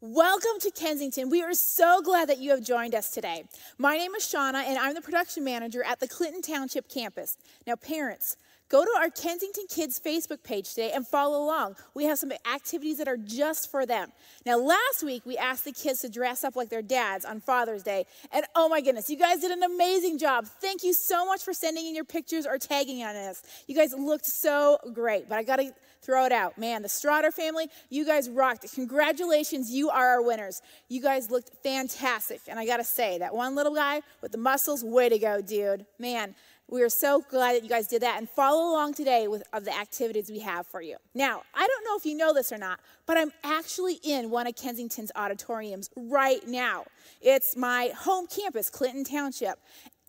Welcome to Kensington. We are so glad that you have joined us today. My name is Shauna, and I'm the production manager at the Clinton Township campus. Now, parents, go to our Kensington Kids Facebook page today and follow along. We have some activities that are just for them. Now, last week we asked the kids to dress up like their dads on Father's Day, and oh my goodness, you guys did an amazing job. Thank you so much for sending in your pictures or tagging on us. You guys looked so great, but I gotta throw it out. Man, the Strotter family, you guys rocked. Congratulations, you are our winners. You guys looked fantastic, and I gotta say, that one little guy with the muscles, way to go, dude. Man, we are so glad that you guys did that and follow along today with of the activities we have for you. Now, I don't know if you know this or not, but I'm actually in one of Kensington's auditoriums right now. It's my home campus, Clinton Township.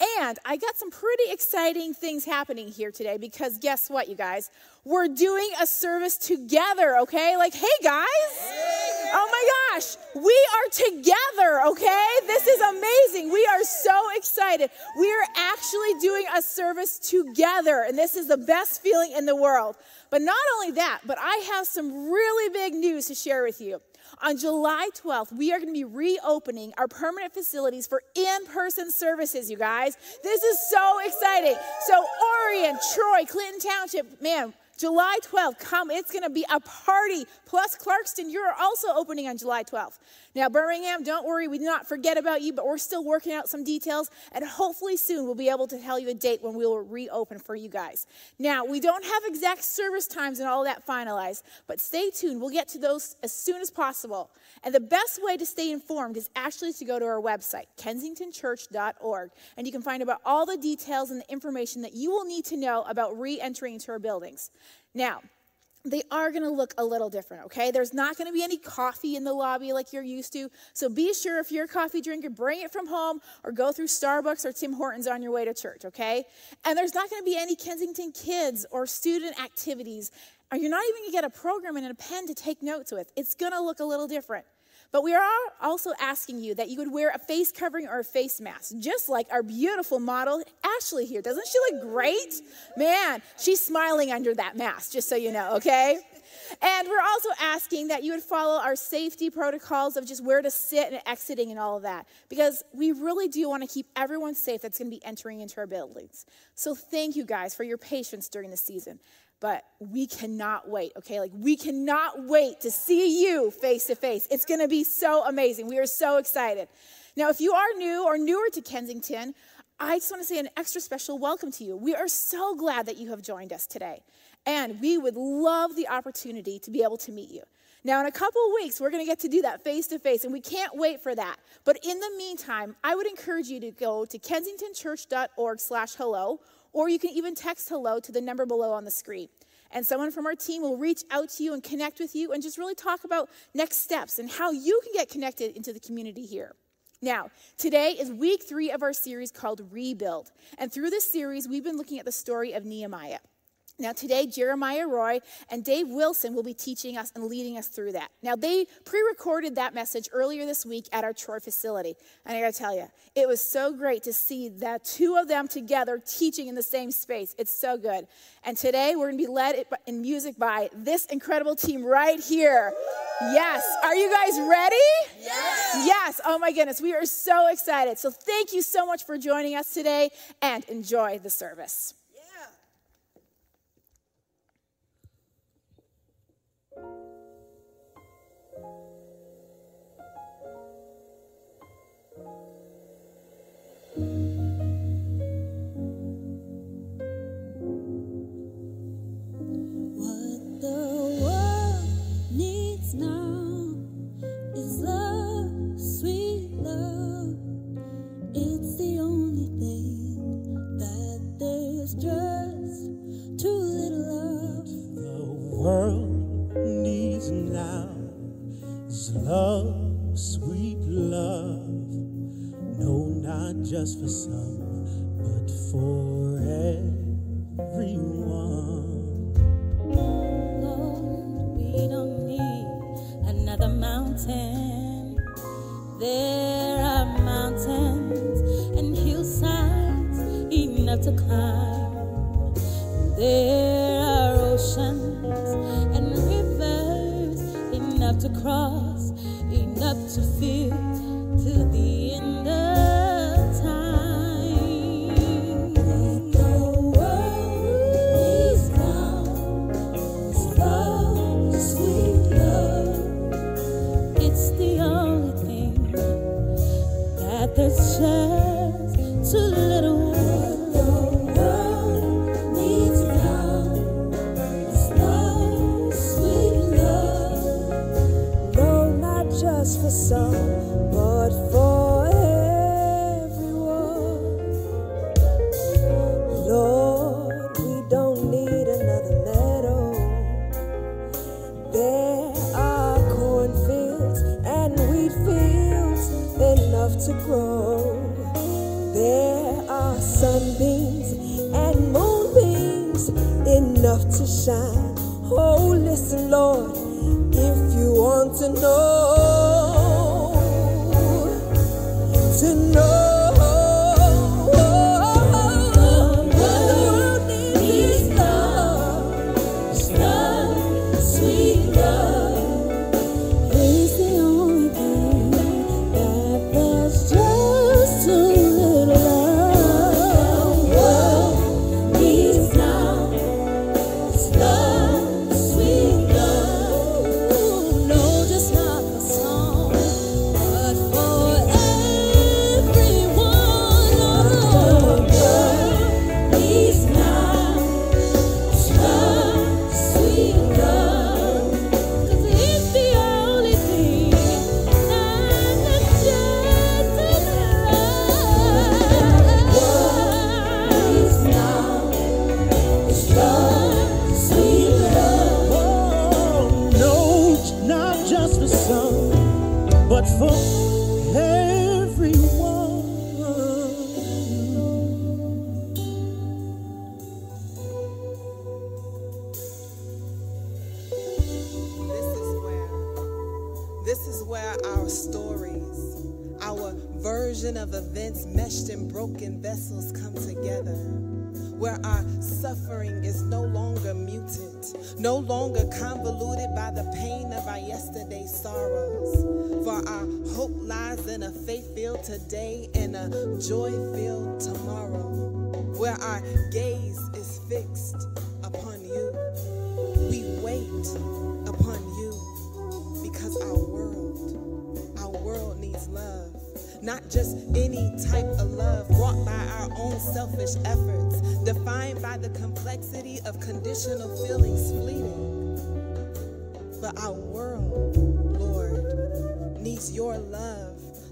And I got some pretty exciting things happening here today because guess what, you guys? We're doing a service together, okay? Like, hey guys! Oh my gosh, we are together, okay? This is amazing. We are so excited. We are actually doing a service together, and this is the best feeling in the world. But not only that, but I have some really big news to share with you. On July 12th, we are going to be reopening our permanent facilities for in person services, you guys. This is so exciting. So, Orion, Troy, Clinton Township, man, July 12th, come. It's going to be a party. Plus, Clarkston, you're also opening on July 12th. Now, Birmingham, don't worry, we did not forget about you, but we're still working out some details, and hopefully soon we'll be able to tell you a date when we will reopen for you guys. Now, we don't have exact service times and all that finalized, but stay tuned. We'll get to those as soon as possible. And the best way to stay informed is actually to go to our website, kensingtonchurch.org, and you can find about all the details and the information that you will need to know about re entering into our buildings. Now, they are going to look a little different, okay? There's not going to be any coffee in the lobby like you're used to. So be sure if you're a coffee drinker, bring it from home or go through Starbucks or Tim Hortons on your way to church, okay? And there's not going to be any Kensington kids or student activities. Or you're not even going to get a program and a pen to take notes with. It's going to look a little different. But we are also asking you that you would wear a face covering or a face mask, just like our beautiful model, Ashley, here. Doesn't she look great? Man, she's smiling under that mask, just so you know, okay? And we're also asking that you would follow our safety protocols of just where to sit and exiting and all of that, because we really do want to keep everyone safe that's going to be entering into our buildings. So thank you guys for your patience during the season but we cannot wait, okay? Like, we cannot wait to see you face to face. It's gonna be so amazing. We are so excited. Now, if you are new or newer to Kensington, I just wanna say an extra special welcome to you. We are so glad that you have joined us today, and we would love the opportunity to be able to meet you. Now, in a couple of weeks, we're going to get to do that face to face, and we can't wait for that. But in the meantime, I would encourage you to go to kensingtonchurch.org/hello or you can even text hello to the number below on the screen. And someone from our team will reach out to you and connect with you and just really talk about next steps and how you can get connected into the community here. Now, today is week three of our series called Rebuild. And through this series, we've been looking at the story of Nehemiah. Now, today, Jeremiah Roy and Dave Wilson will be teaching us and leading us through that. Now, they pre recorded that message earlier this week at our Troy facility. And I gotta tell you, it was so great to see the two of them together teaching in the same space. It's so good. And today, we're gonna be led in music by this incredible team right here. Yes. Are you guys ready? Yes. Yes. Oh my goodness. We are so excited. So, thank you so much for joining us today and enjoy the service.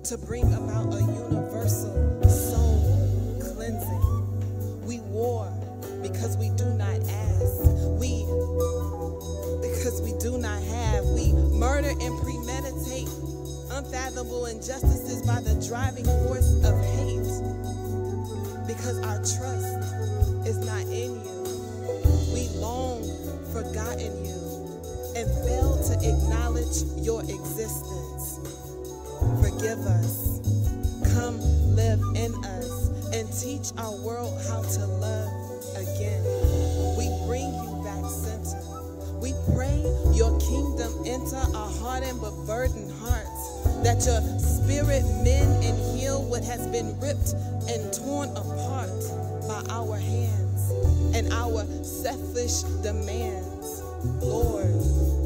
to bring about a universal soul cleansing. We war because we do not ask. We because we do not have. We murder and premeditate unfathomable injustices by the driving force of hate because our trust is not in you. We long forgotten you and fail to acknowledge your existence give us. Come live in us and teach our world how to love again. We bring you back center. We pray your kingdom enter our hardened but burdened hearts, that your spirit mend and heal what has been ripped and torn apart by our hands and our selfish demands. Lord,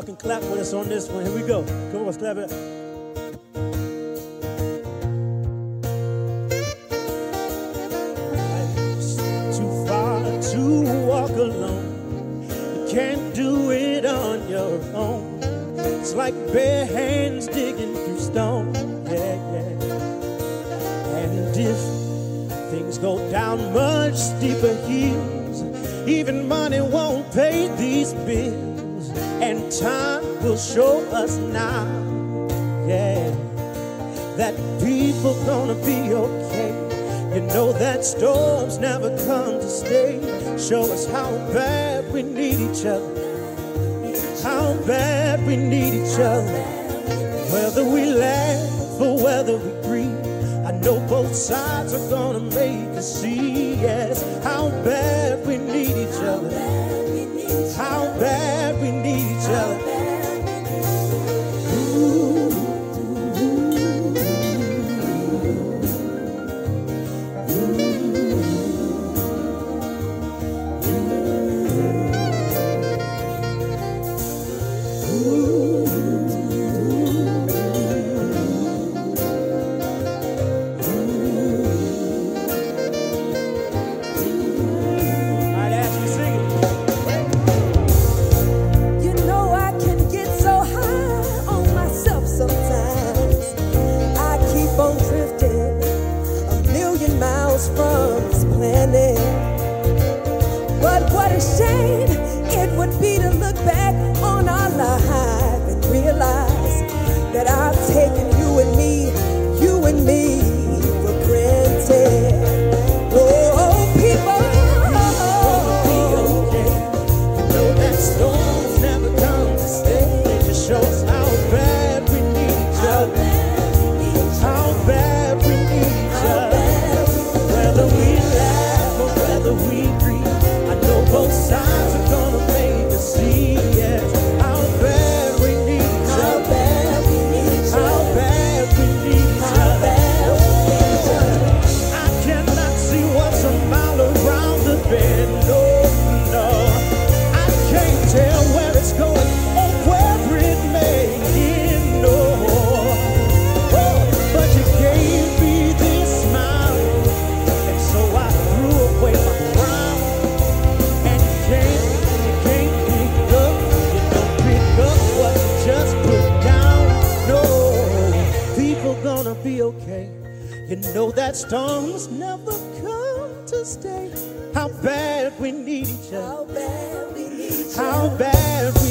y'all can clap with us on this one. Here we go. Come on, let's clap it up. us now, yeah, that people gonna be okay. You know that storms never come to stay. Show us how bad we need each other, how bad we need each other. Whether we laugh or whether we grieve, I know both sides are gonna make us see, yes, how bad we need each other, how that storms never come to stay. How bad we need each other. How bad we need each other. How bad we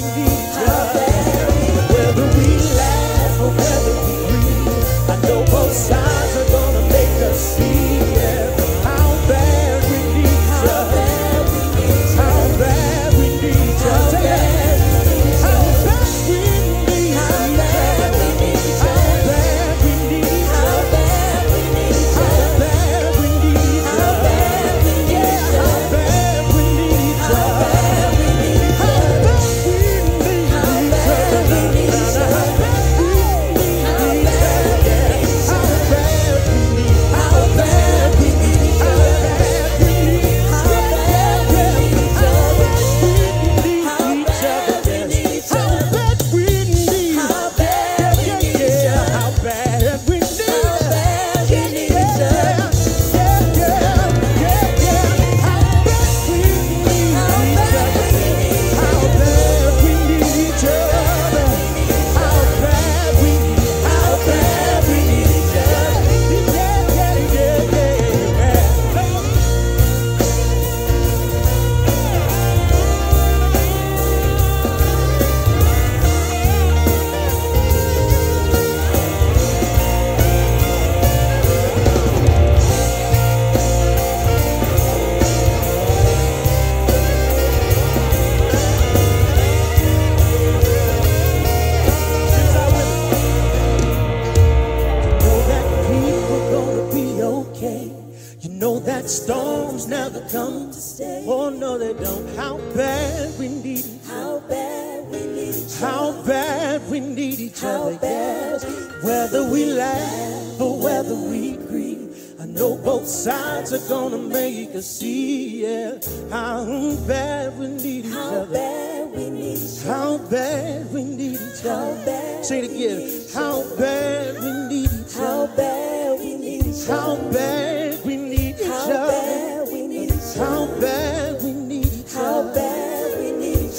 Whether we laugh or whether we grieve, I know both sides are gonna make us see yeah, how bad we need each how other. Bad we need each how bad we need each other. Say it again. How bad we need each other. How bad we need each other. How bad we need each other. How bad we need each other. How bad we need each other.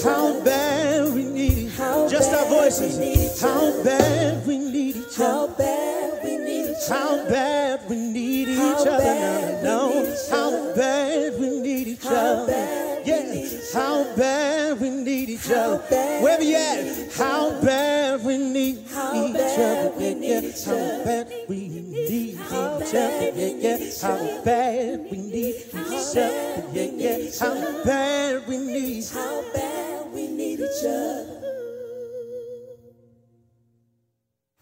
How bad we need each other. Just our voices. How bad we need Wherever you we need each other. how other. bad we need each other. No, How bad we Yeah, need yeah, each how other. bad we need How each bad other. we Yeah, need yeah, each how bad we need each other. How bad we Yeah, need yeah, each how bad we need. How bad we need each other.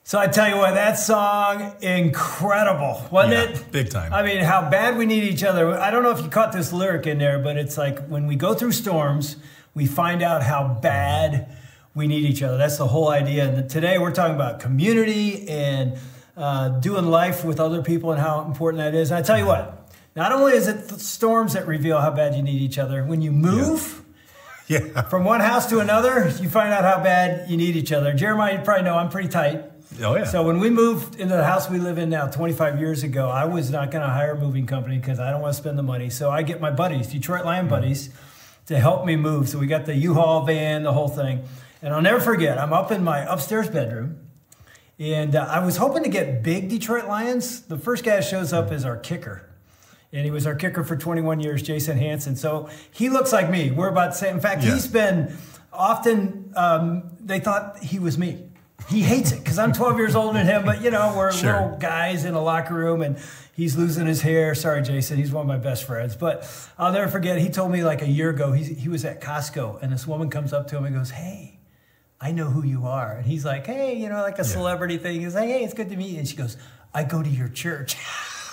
So I tell you what, that song, incredible, wasn't Yeah, it? big time. I mean, how bad we need each other. I don't know if you caught this lyric in there, but it's like when we go through storms, we find out how bad we need each other. That's the whole idea. And today we're talking about community and uh, doing life with other people and how important that is. And I tell you what, not only is it the storms that reveal how bad you need each other, when you move, Yeah. from one house to another, you find out how bad you need each other. Jeremiah, you probably know I'm pretty tight. Oh, yeah. So when we moved into the house we live in now 25 years ago, I was not going to hire a moving company because I don't want to spend the money. So I get my buddies, Detroit Lion Mm-hmm. buddies, to help me move. So we got the U-Haul van, the whole thing. And I'll never forget, I'm up in my upstairs bedroom. And uh, I was hoping to get big Detroit Lions. The first guy that shows up is our kicker. And he was our kicker for 21 years, Jason Hanson. So he looks like me. We're about the same. In fact, Yeah. he's been often, um, they thought he was me. He hates it because I'm 12 years older than him, but you know, we're Sure. little guys in a locker room and he's losing his hair. Sorry, Jason. He's one of my best friends. But I'll never forget, he told me like a year ago, he's, he was at Costco and this woman comes up to him and goes, Hey, I know who you are. And he's like, Hey, you know, like a celebrity thing. He's like, Hey, it's good to meet you. And she goes, I go to your church.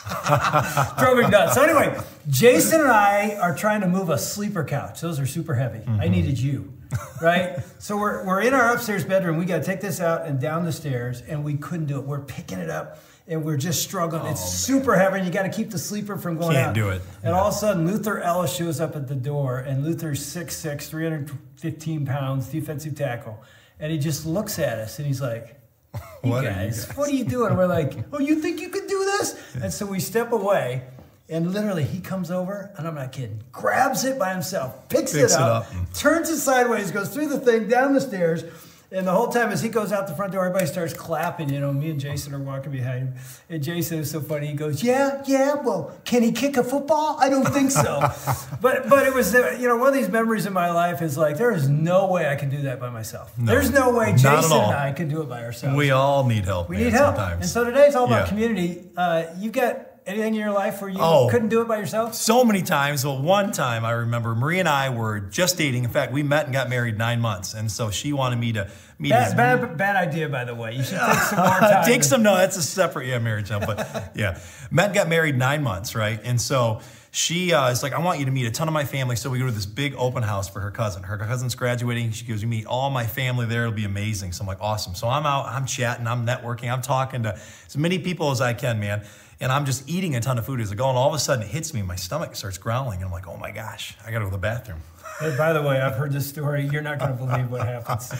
Drove me nuts. So anyway, Jason and I are trying to move a sleeper couch. Those are super heavy. I mm-hmm. needed you, right? so we're, we're in our upstairs bedroom. We got to take this out and down the stairs, and we couldn't do it. We're picking it up, and we're just struggling. Oh, it's super heavy, and you got to keep the sleeper from going Can't out. do it. And all of a sudden, Luther Elliss shows up at the door, and Luther's 6'6", 315 pounds, defensive tackle, and he just looks at us, and he's like. You What are you guys, guys? what are you doing? We're like, oh, you think you could do this? And so we step away, and literally he comes over, and I'm not kidding, grabs it by himself, picks, Picks it it up, up turns it sideways, goes through the thing, down the stairs. And the whole time as he goes out the front door, everybody starts clapping. You know, me and Jason are walking behind him. And Jason is so funny. He goes, "Yeah, yeah. Well, can he kick a football? I don't think so." but but it was uh, you know one of these memories in my life is like there is no way I can do that by myself. There's no way Jason and I can do it by ourselves. We all need help. We man, need help. sometimes. And so today today's all about Yeah. community. Uh, you got anything in your life where you Oh. couldn't do it by yourself? so many times. Well, one time I remember Marie and I were just dating. In fact, we met and got married nine months, and so she wanted me to meet. his- Bad, bad, bad idea, by the way. You should take some more time. Take some. No, that's a separate yeah marriage now. But yeah, met and got married nine months, right? And so she uh, is like, I want you to meet a ton of my family. So we go to this big open house for her cousin. Her cousin's graduating. She goes, you meet all my family there. It'll be amazing. So I'm like, awesome. So I'm out. I'm chatting. I'm networking. I'm talking to as many people as I can, man. And I'm just eating a ton of food as I go. And all of a sudden it hits me. My stomach starts growling. And I'm like, oh my gosh, I got to go to the bathroom. Hey, by the way, I've heard this story. You're not going to believe what happens.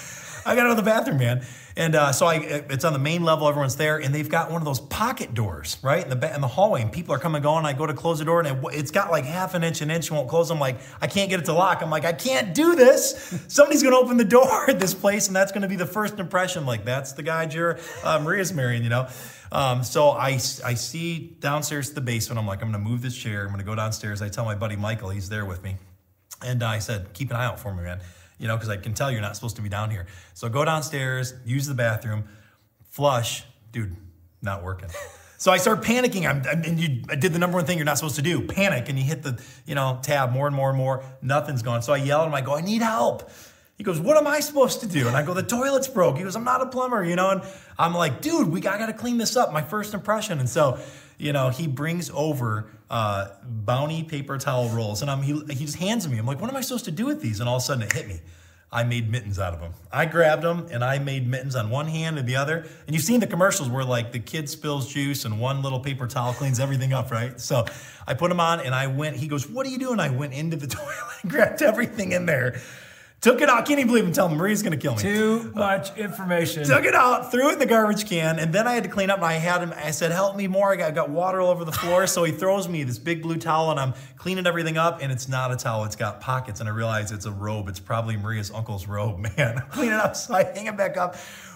I got to go to the bathroom, man. And uh, so I, it's on the main level. Everyone's there, and they've got one of those pocket doors, right in the in the hallway. And people are coming going. I go to close the door, and it, it's got like half an inch, an inch won't close. I'm like, I can't get it to lock. I'm like, I can't do this. Somebody's gonna open the door at this place, and that's gonna be the first impression. Like that's the guy Jer uh, Maria's marrying, you know. Um, so I, I see downstairs to the basement. I'm like, I'm gonna move this chair. I'm gonna go downstairs. I tell my buddy Michael, he's there with me. And I said, keep an eye out for me, man. You know, because I can tell you're not supposed to be down here. So go downstairs, use the bathroom, flush, dude, not working. So I start panicking. I'm, I'm- and you I did the number one thing you're not supposed to do: panic. And you hit the, you know, tab more and more and more. Nothing's going. So I yell at him. I go, I need help. He goes, What am I supposed to do? And I go, The toilet's broke. He goes, I'm not a plumber, you know. And I'm like, Dude, we I got to clean this up. My first impression. And so, you know, he brings over uh, Bounty paper towel rolls, and I'm he, he just hands me. I'm like, What am I supposed to do with these? And all of a sudden, it hit me. I made mittens out of them. I grabbed them and I made mittens on one hand and the other. And you've seen the commercials where like the kid spills juice and one little paper towel cleans everything up, right? So I put them on and I went. He goes, "What are you doing?" I went into the toilet and grabbed everything in there. Took it out. Can't even believe I'm telling Maria's going to kill me. Too much information. Took it out, threw it in the garbage can, and then I had to clean up. And I had him. I said, "Help me more! I got, I got water all over the floor." so he throws me this big blue towel, and I'm cleaning everything up. And it's not a towel; it's got pockets. And I realize it's a robe. It's probably Maria's uncle's robe. Man, clean it up. So I hang it back up.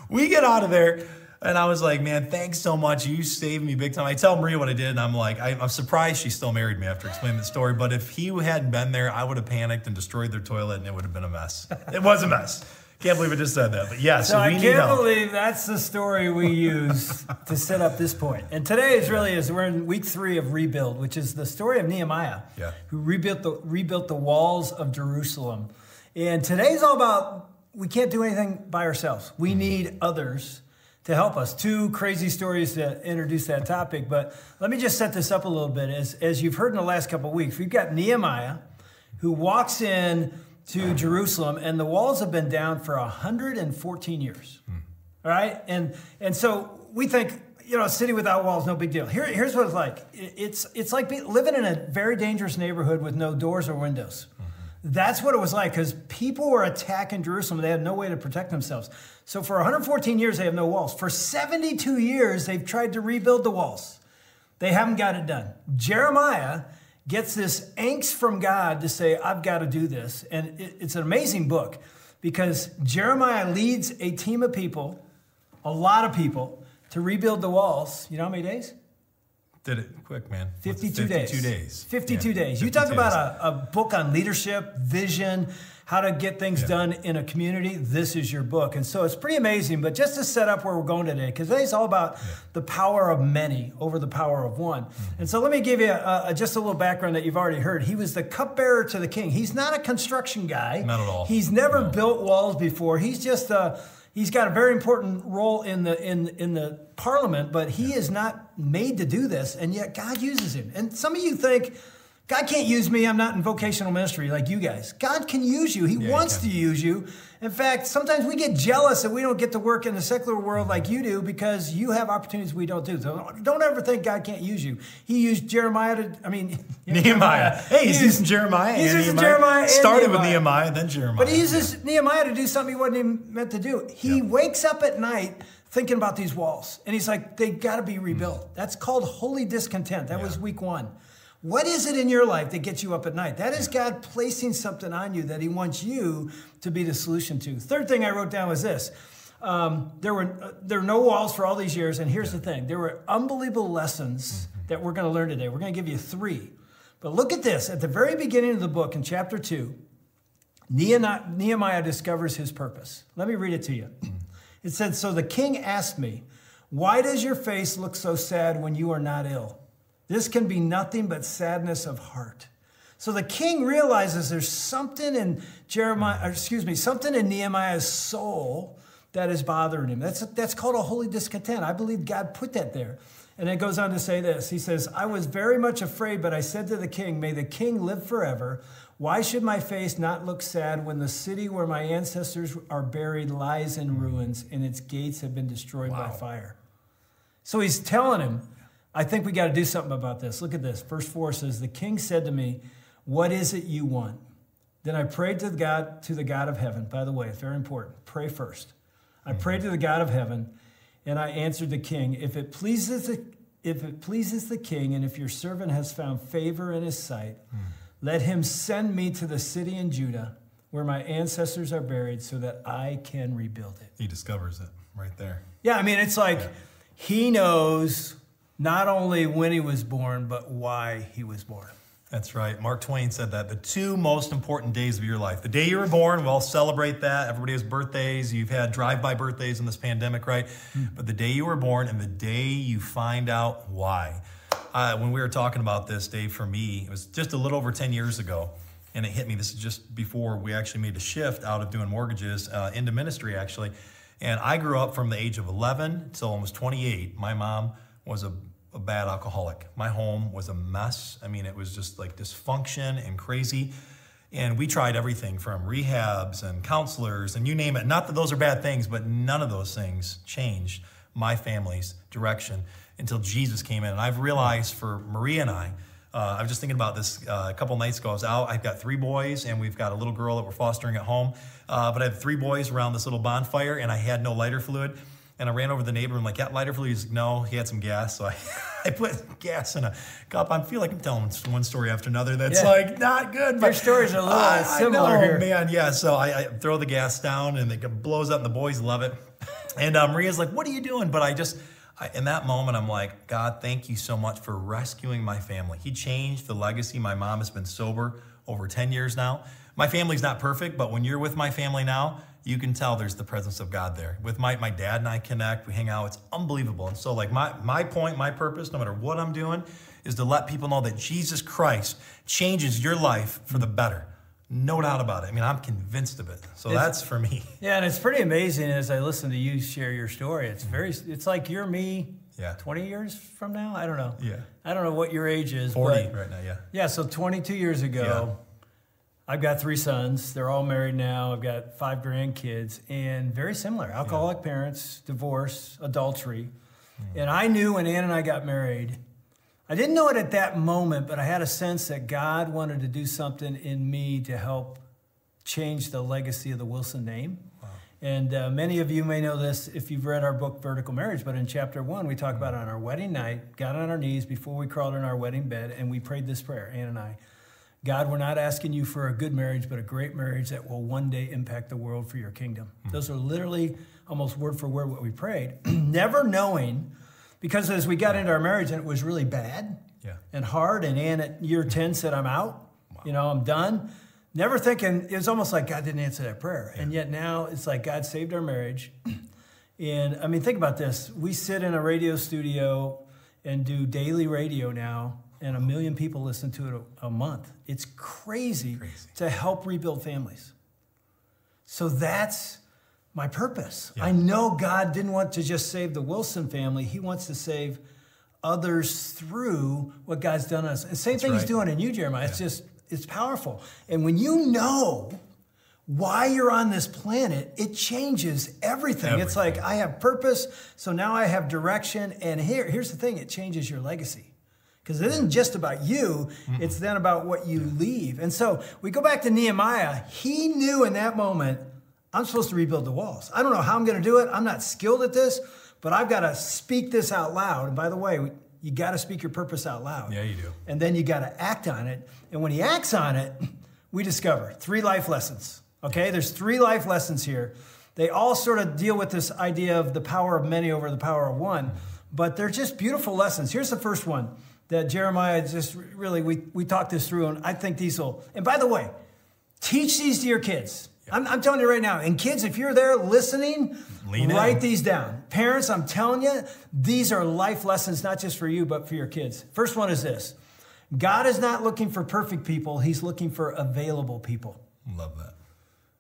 We get out of there. And I was like, man, thanks so much. You saved me big time. I tell Maria what I did, and I'm like, I, I'm surprised she still married me after explaining the story. But if he hadn't been there, I would have panicked and destroyed their toilet, and it would have been a mess. It was a mess. Can't believe I just said that. But yeah, so, So I can't believe that's the story we use to set up this point. And today is really is we're in week three of rebuild, which is the story of Nehemiah, Yeah. who rebuilt the rebuilt the walls of Jerusalem. And today's all about we can't do anything by ourselves. We Mm-hmm. need others to help us. Two crazy stories to introduce that topic, but let me just set this up a little bit. As as you've heard in the last couple of weeks, we've got Nehemiah who walks in to Jerusalem, and the walls have been down for 114 years. Hmm. All right, and and so we think you know a city without walls, no big deal. Here, here's what it's like. It's it's like living in a very dangerous neighborhood with no doors or windows. That's what it was like because people were attacking Jerusalem. They had no way to protect themselves. So for 114 years, they have no walls. For 72 years, they've tried to rebuild the walls. They haven't got it done. Jeremiah gets this angst from God to say, I've got to do this. And it- it's an amazing book because Jeremiah leads a team of people, a lot of people, to rebuild the walls. You know how many days? Did it quick, man. 52 days. 52 days. 52 Yeah, days. You 52 talk about days. a, a book on leadership, vision, how to get things Yeah. done in a community. This is your book. And so it's pretty amazing. But just to set up where we're going today, because today's all about the power of many over the power of one. Mm-hmm. And so let me give you a, a- just a little background that you've already heard. He was the cupbearer to the king. He's not a construction guy. Not at all. He's never built walls before. He's just a. He's got a very important role in the in in the parliament, but he is not made to do this, and yet God uses him. And some of you think God can't use me. I'm not in vocational ministry like you guys. God can use you. He he wants can. to use you. In fact, sometimes we get jealous that we don't get to work in the secular world like you do because you have opportunities we don't do. So don't ever think God can't use you. He used Jeremiah to. I mean Nehemiah. Hey, he's He using used- Jeremiah. He's using Nehemiah. Jeremiah. Started with Nehemiah. Nehemiah, then Jeremiah. But he uses Nehemiah to do something he wasn't even meant to do. He wakes up at night thinking about these walls, and he's like, they got to be rebuilt. That's called holy discontent. That was week one. What is it in your life that gets you up at night? That is God placing something on you that He wants you to be the solution to. Third thing I wrote down was this. Um, there were uh, there were no walls for all these years, and here's the thing: there were unbelievable lessons that we're going to learn today. We're going to give you three, but look at this at the very beginning of the book in chapter two. Nehemiah Nehemiah discovers his purpose. Let me read it to you. It said, So the king asked me, Why does your face look so sad when you are not ill? This can be nothing but sadness of heart. So the king realizes there's something in Jeremiah, excuse me, something in Nehemiah's soul that is bothering him. That's, that's called a holy discontent. I believe God put that there. And it goes on to say this He says, I was very much afraid, but I said to the king, May the king live forever. Why should my face not look sad when the city where my ancestors are buried lies in ruins and its gates have been destroyed by fire? So he's telling him, I think we got to do something about this. Look at this. Verse 4 says, The king said to me, What is it you want? Then I prayed to the God, to the God of heaven. By the way, it's very important. Pray first. I mm-hmm. prayed to the God of heaven, and I answered the king, If it pleases the, if it pleases the king, and if your servant has found favor in his sight, mm. let him send me to the city in Judah where my ancestors are buried so that I can rebuild it. He discovers it right there. Yeah, I mean, it's like he knows not only when he was born, but why he was born. That's right. Mark Twain said that. The two most important days of your life. The day you were born, we'll celebrate that. Everybody has birthdays. You've had drive by birthdays in this pandemic, right? But the day you were born and the day you find out why. Uh, when we were talking about this, Dave, for me, it was just a little over 10 years ago. And it hit me. This is just before we actually made a shift out of doing mortgages uh, into ministry, actually. And I grew up from the age of 11 till almost 28. My mom was a a bad alcoholic. My home was a mess. I mean, it was just like dysfunction and crazy. And we tried everything from rehabs and counselors and you name it. Not that those are bad things, but none of those things changed my family's direction until Jesus came in. And I've realized for Maria and I, Uh, I was just thinking about this uh, a couple nights ago. I was out. I've got three boys, and we've got a little girl that we're fostering at home. Uh, but I had three boys around this little bonfire, and I had no lighter fluid. And I ran over the neighbor and I'm like, got lighter fluid? He's like, no, he had some gas. So I, I put gas in a cup. I feel like I'm telling one story after another that's Yeah. like not good. But Your stories are a little I, similar know, here. man. Yeah. So I, I throw the gas down and it blows up and the boys love it. And uh, Maria's like, what are you doing? But I just, I, in that moment, I'm like, God, thank you so much for rescuing my family. He changed the legacy. My mom has been sober over 10 years now. My family's not perfect, but when you're with my family now, you can tell there's the presence of God there. With my, my dad and I connect, we hang out, it's unbelievable. And so, like, my, my point, my purpose, no matter what I'm doing, is to let people know that Jesus Christ changes your life for the better. No doubt about it. I mean, I'm convinced of it. So It's- that's for me. Yeah, and it's pretty amazing as I listen to you share your story. It's mm-hmm. very, it's like you're me Yeah. 20 years from now. I don't know. Yeah. I don't know what your age is. 40 but- right now, yeah. Yeah, so 22 years ago, I've got three sons. They're all married now. I've got five grandkids, and very similar alcoholic parents, divorce, adultery. And I knew when Ann and I got married, I didn't know it at that moment, but I had a sense that God wanted to do something in me to help change the legacy of the Wilson name. And uh, many of you may know this if you've read our book, Vertical Marriage. But in chapter one, we talk about on our wedding night, got on our knees before we crawled in our wedding bed, and we prayed this prayer, Ann and I. God, we're not asking you for a good marriage, but a great marriage that will one day impact the world for your kingdom. Hmm. Those are literally almost word for word what we prayed, never knowing, because as we got into our marriage and it was really bad Yeah. and hard, and Ann at year 10 said, I'm out, you know, I'm done. Never thinking, it was almost like God didn't answer that prayer. And yet now it's like God saved our marriage. And I mean, think about this. We sit in a radio studio and do daily radio now, and a million people listen to it a, a month. It's crazy, Crazy. to help rebuild families. So that's my purpose. Yeah. I know God didn't want to just save the Wilson family, He wants to save others through what God's done on us. And same thing He's doing in you, Jeremiah. It's just, it's powerful. And when you know, why you're on this planet, it changes everything. It's like I have purpose, so now I have direction. And here, here's the thing: it changes your legacy. Because it isn't just about you, it's then about what you leave. And so we go back to Nehemiah. He knew in that moment, I'm supposed to rebuild the walls. I don't know how I'm going to do it. I'm not skilled at this, but I've got to speak this out loud. And by the way, you got to speak your purpose out loud. Yeah, you do. And then you got to act on it. And when he acts on it, we discover three life lessons. Okay, there's three life lessons here. They all sort of deal with this idea of the power of many over the power of one, but they're just beautiful lessons. Here's the first one that Jeremiah just really, we, we talked this through, and I think these will, and by the way, teach these to your kids. I'm, I'm telling you right now, and kids, if you're there listening, Lean in. write these down. Parents, I'm telling you, these are life lessons, not just for you, but for your kids. First one is this God is not looking for perfect people, He's looking for available people. Love that.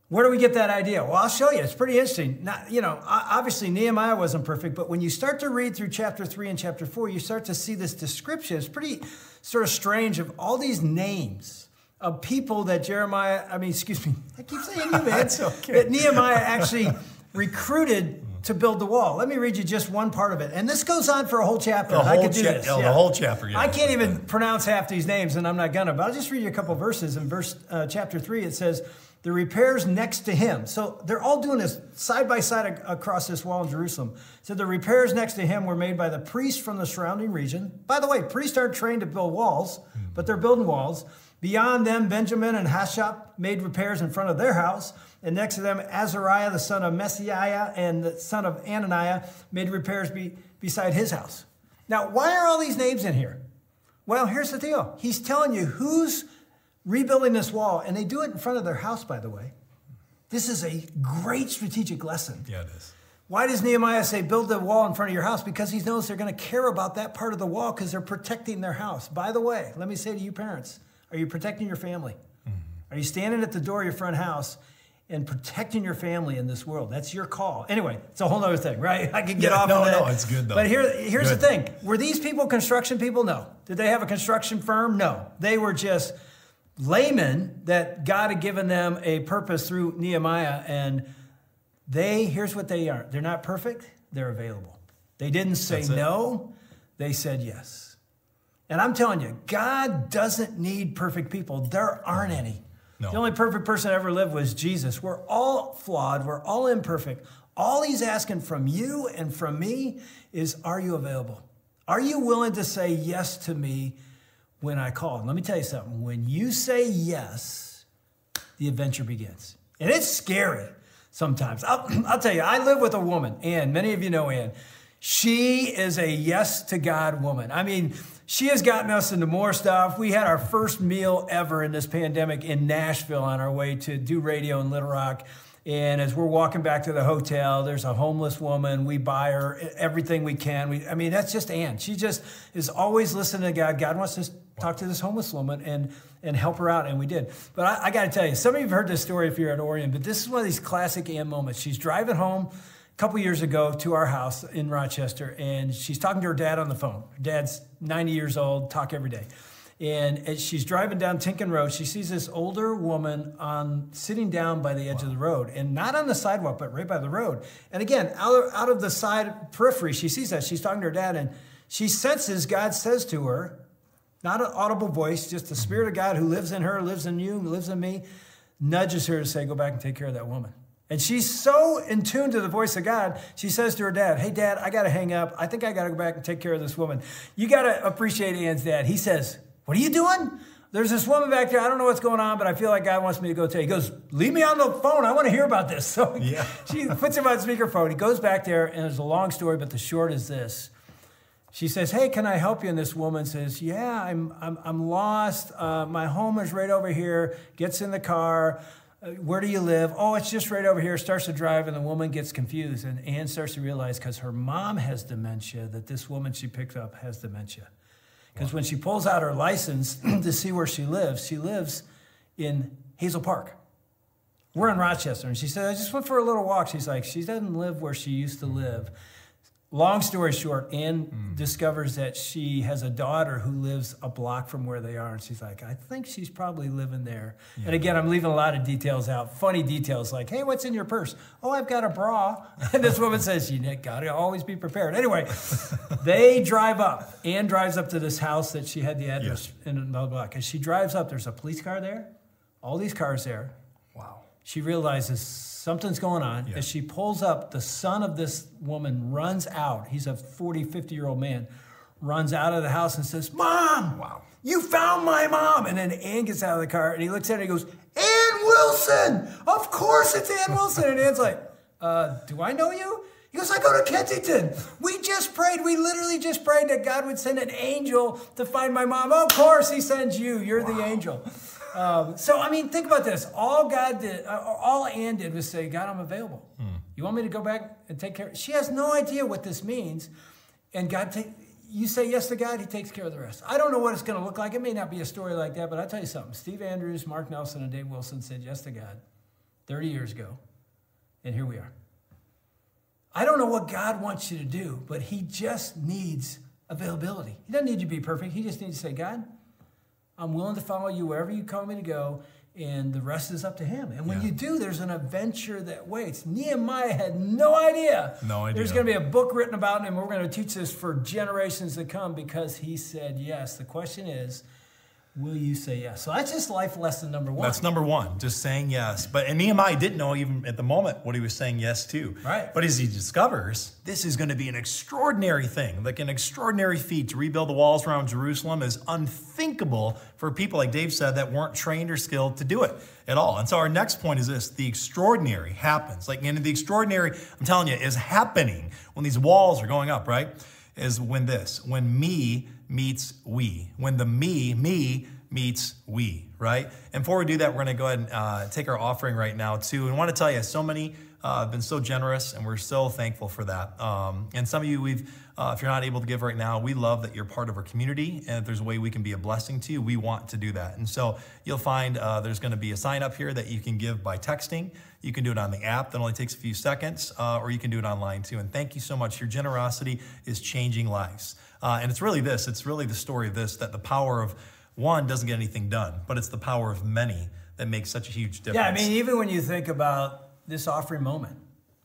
Where do we get that idea? Well, I'll show you. It's pretty interesting. Not, you know, obviously Nehemiah wasn't perfect, but when you start to read through chapter three and chapter four, you start to see this description. It's pretty sort of strange of all these names of people that Jeremiah, I mean, excuse me, I keep saying you, man. Okay. That Nehemiah actually recruited to build the wall. Let me read you just one part of it. And this goes on for a whole chapter. The I whole could do cha- this. oh, the whole chapter, yeah. I can't even pronounce half these names, and I'm not gonna. But I'll just read you a couple verses. In verse uh, chapter three, it says, "The repairs next to him." So they're all doing this side by side across this wall in Jerusalem. So the repairs next to him were made by the priests from the surrounding region. By the way, priests aren't trained to build walls, hmm. but they're building walls. Beyond them, Benjamin and Hasshub made repairs in front of their house. And next to them, Azariah, the son of Maaseiah, and the son of Ananiah, made repairs be, beside his house. Now, why are all these names in here? Well, here's the deal. He's telling you who's rebuilding this wall, and they do it in front of their house, by the way. This is a great strategic lesson. Yeah, it is. Why does Nehemiah say build the wall in front of your house? Because he knows they're going to care about that part of the wall because they're protecting their house. By the way, let me say to you parents, are you protecting your family? Mm-hmm. Are you standing at the door of your front house and protecting your family in this world? That's your call. Anyway, it's a whole other thing, right? I can get Yeah, off no, of that. no, it's good, though. But here, here's Good. the thing. Were these people construction people? No. Did they have a construction firm? No. They were just laymen that God had given them a purpose through Nehemiah. And they, here's what they are they're not perfect, they're available. They didn't say no, they said yes. And I'm telling you, God doesn't need perfect people. There aren't any. No. The only perfect person ever lived was Jesus. We're all flawed, we're all imperfect. All he's asking from you and from me is are you available? Are you willing to say yes to me when I call? And let me tell you something. When you say yes, the adventure begins. And it's scary sometimes. I'll, I'll tell you, I live with a woman, Ann. Many of you know Ann. She is a yes to God woman. I mean, she has gotten us into more stuff. We had our first meal ever in this pandemic in Nashville on our way to do radio in Little Rock. And as we're walking back to the hotel, there's a homeless woman. We buy her everything we can. We, I mean, that's just Ann. She just is always listening to God. God wants us talk to this homeless woman and and help her out, and we did. But I, I got to tell you, some of you have heard this story if you're at Orion, but this is one of these classic Ann moments. She's driving home a couple years ago to our house in Rochester, and she's talking to her dad on the phone. Her dad's 90 years old, talk every day. And as she's driving down Tienken Road, she sees this older woman on sitting down by the edge of the road, and not on the sidewalk, but right by the road. And again, out of, out of the side periphery, she sees that. She's talking to her dad, and she senses God says to her, not an audible voice, just the Spirit of God who lives in her, lives in you, lives in me, nudges her to say, Go back and take care of that woman. And she's so in tune to the voice of God, she says to her dad, Hey, dad, I got to hang up. I think I got to go back and take care of this woman. You got to appreciate Ann's dad. He says, What are you doing? There's this woman back there. I don't know what's going on, but I feel like God wants me to go tell you. He goes, Leave me on the phone. I want to hear about this. So Yeah. she puts him on speakerphone. He goes back there, and it's a long story, but the short is this. She says, Hey, can I help you? And this woman says, Yeah, I'm, I'm, I'm lost. Uh, my home is right over here. Gets in the car. Uh, where do you live? Oh, it's just right over here. Starts to drive, and the woman gets confused. And Ann starts to realize because her mom has dementia that this woman she picked up has dementia. Because when she pulls out her license to see where she lives, she lives in Hazel Park. We're in Rochester. And she said, I just went for a little walk. She's like, she doesn't live where she used to live. Long story short, Ann hmm. discovers that she has a daughter who lives a block from where they are. And she's like, I think she's probably living there. And again, I'm leaving a lot of details out, funny details like, hey, what's in your purse? Oh, I've got a bra. And this woman says, you got to always be prepared. Anyway, they drive up. Ann drives up to this house that she had the address in the block. As she drives up, there's a police car there, all these cars there. She realizes something's going on. Yeah. As she pulls up, the son of this woman runs out. He's a 40, 50 year old man, runs out of the house and says, Mom, Wow. you found my mom. And then Ann gets out of the car and he looks at her and he goes, Ann Wilson! Of course it's Ann Wilson. And Ann's like, uh, Do I know you? He goes, I go to Kensington. We just prayed. We literally just prayed that God would send an angel to find my mom. Of course, He sends you. You're the angel. Um, so, I mean, think about this. All God did, uh, all Ann did was say, God, I'm available. You want me to go back and take care? She has no idea what this means. And God, take, you say yes to God, He takes care of the rest. I don't know what it's going to look like. It may not be a story like that, but I'll tell you something. Steve Andrews, Mark Nelson, and Dave Wilson said yes to God 30 years ago. And here we are. I don't know what God wants you to do, but He just needs availability. He doesn't need you to be perfect. He just needs to say, God, I'm willing to follow you wherever you call me to go, and the rest is up to Him. And when Yeah. you do, there's an adventure that waits. Nehemiah had no idea. No idea. There's going to be a book written about him. We're going to teach this for generations to come because he said yes. The question is, will you say yes? So that's just life lesson number one. That's number one, just saying yes. But and Nehemiah didn't know even at the moment what he was saying yes to. Right. But as he discovers, this is going to be an extraordinary thing, like an extraordinary feat to rebuild the walls around Jerusalem is unthinkable for people, like Dave said, that weren't trained or skilled to do it at all. And so our next point is this: the extraordinary happens. Like, and the extraordinary, I'm telling you, is happening when these walls are going up. Right? Is when this, when me meets we, when the me, me meets we, right? And before we do that, we're going to go ahead and uh, take our offering right now, too. And I want to tell you, so many uh, have been so generous, and we're so thankful for that. Um, and some of you, we've, uh, if you're not able to give right now, we love that you're part of our community. And if there's a way we can be a blessing to you, we want to do that. And so you'll find uh, there's going to be a sign up here that you can give by texting. You can do it on the app, that only takes a few seconds, uh, or you can do it online too. And thank you so much. Your generosity is changing lives. Uh, and it's really this it's really the story of this that the power of one doesn't get anything done, but it's the power of many that makes such a huge difference. Yeah, I mean, even when you think about this offering moment,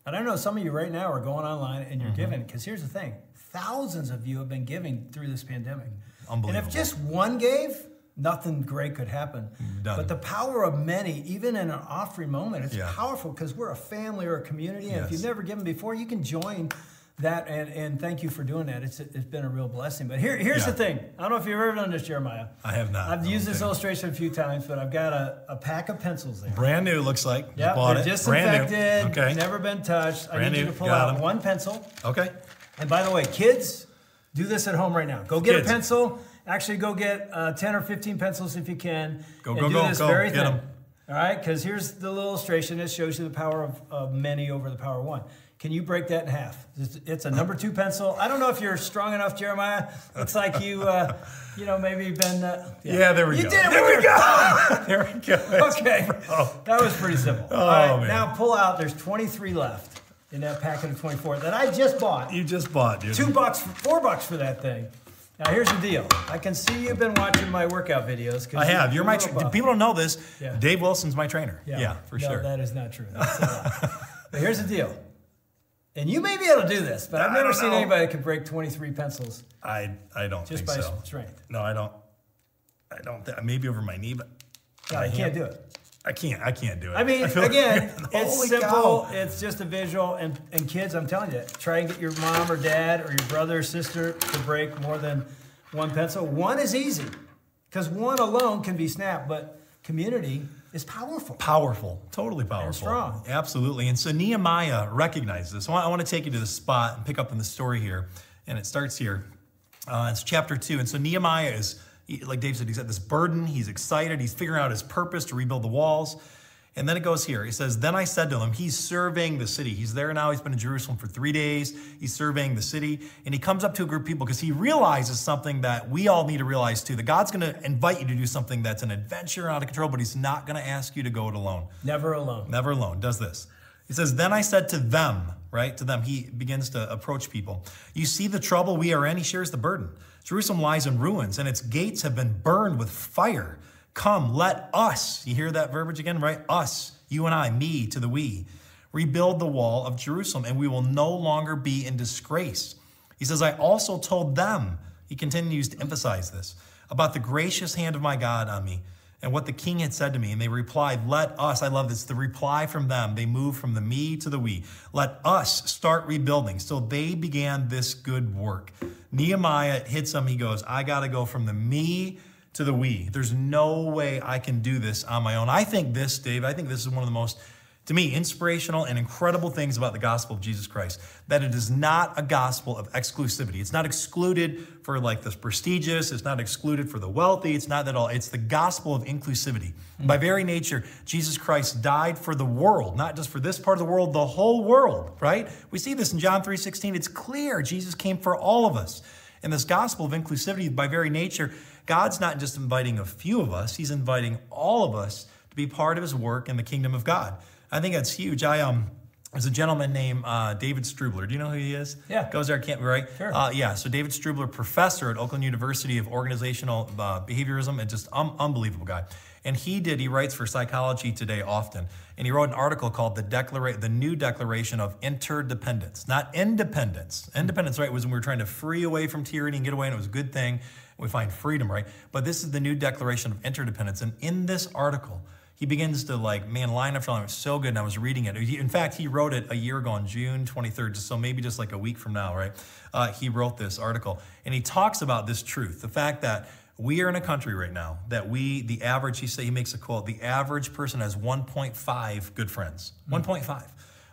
and I know some of you right now are going online and you're Mm-hmm. giving, because here's the thing thousands of you have been giving through this pandemic. Unbelievable. And if just one gave, nothing great could happen. Done. But the power of many, even in an offering moment, it's Yeah. powerful because we're a family or a community. And if you've never given before, you can join that. And, and thank you for doing that. It's, it's been a real blessing. But here, here's Yeah. the thing I don't know if you've ever done this, Jeremiah. I have not. I've used this think. illustration a few times, but I've got a, a pack of pencils there. Brand new, looks like. Yeah, bought they're it. Brand disinfected. Okay. never been touched. I Brand need you new, to pull got out 'em. one pencil. Okay. And by the way, kids, do this at home right now. Go get Kids. a pencil. Actually, go get uh, 10 or 15 pencils if you can. Go, and go, do go, this go. very Get thing. 'em. All right, because here's the little illustration. This shows you the power of, of many over the power of one. Can you break that in half? It's, a number two pencil. I don't know if you're strong enough, Jeremiah. Looks like you, uh, you know, maybe been. Uh, Yeah, there we you go. did it there we your go. there we go. Okay, that was pretty simple. Oh, All right, man. now pull out. There's 23 left in that packet of 24 that I just bought. You just bought, dude. Two bucks, four bucks for that thing. Now here's the deal. I can see you've been watching my workout videos. I have. You're my. Tra- people don't know this. Yeah. Dave Wilson's my trainer. Yeah, for sure. no, sure. that is not true. That's lie. but here's the deal. And you may be able to do this, but I've I never seen know. anybody that can break 23 pencils I I don't just think by so. strength. No, I don't. I don't. Th- maybe over my knee, but No, you can't do it. I can't. I can't do it. I mean, feel- again, it's simple. cow. It's just a visual. And, and kids, I'm telling you, try and get your mom or dad or your brother or sister to break more than one pencil. One is easy because one alone can be snapped, but community is powerful. Powerful, totally powerful. And strong. Absolutely. And so Nehemiah recognizes this. I want, I want to take you to the spot and pick up in the story here. And it starts here. Uh, it's chapter two. And so Nehemiah is, like Dave said, he's got this burden. He's excited. He's figuring out his purpose to rebuild the walls. And then it goes here. He says, Then I said to him, He's surveying the city. He's there now. He's been in Jerusalem for three days. He's surveying the city. And he comes up to a group of people because he realizes something that we all need to realize too that God's going to invite you to do something that's an adventure out of control, but He's not going to ask you to go it alone. Never alone. Never alone. Does this. He says, Then I said to them, right? To them, he begins to approach people. You see the trouble we are in? He shares the burden. Jerusalem lies in ruins, and its gates have been burned with fire. Come, let us, you hear that verbiage again, right? Us, you and I, me to the we, rebuild the wall of Jerusalem, and we will no longer be in disgrace. He says, I also told them, he continues to emphasize this, about the gracious hand of my God on me and what the king had said to me. And they replied, Let us, I love this, the reply from them. They moved from the me to the we. Let us start rebuilding. So they began this good work. Nehemiah hits them. He goes, I got to go from the me to the we. There's no way I can do this on my own. I think this, Dave, I think this is one of the most, to me, inspirational and incredible things about the gospel of Jesus Christ. That it is not a gospel of exclusivity. It's not excluded for like the prestigious. It's not excluded for the wealthy. It's not that all. It's the gospel of inclusivity. Hmm. By very nature, Jesus Christ died for the world, not just for this part of the world, the whole world, right? We see this in John 3:16. It's clear Jesus came for all of us. And this gospel of inclusivity, by very nature, God's not just inviting a few of us, He's inviting all of us to be part of His work in the kingdom of God. I think that's huge. I um, there's a gentleman named uh, David Strubler. Do you know who he is? Yeah. Goes there, can't be right? Sure. Uh, yeah. So David Strubler, professor at Oakland University of Organizational uh, Behaviorism, and just um, unbelievable guy. And he did. He writes for Psychology Today often, and he wrote an article called "The Declaration, the New Declaration of Interdependence, not Independence. Independence, right, was when we were trying to free away from tyranny and get away, and it was a good thing. We find freedom, right? But this is the new Declaration of Interdependence, and in this article he begins to like man line after line it was so good and i was reading it. In fact he wrote it a year ago on june 23rd so maybe just like a week from now right? Uh, he wrote this article and he talks about this truth the fact that we are in a country right now that we the average he say he makes a quote the average person has 1.5 good friends. 1.5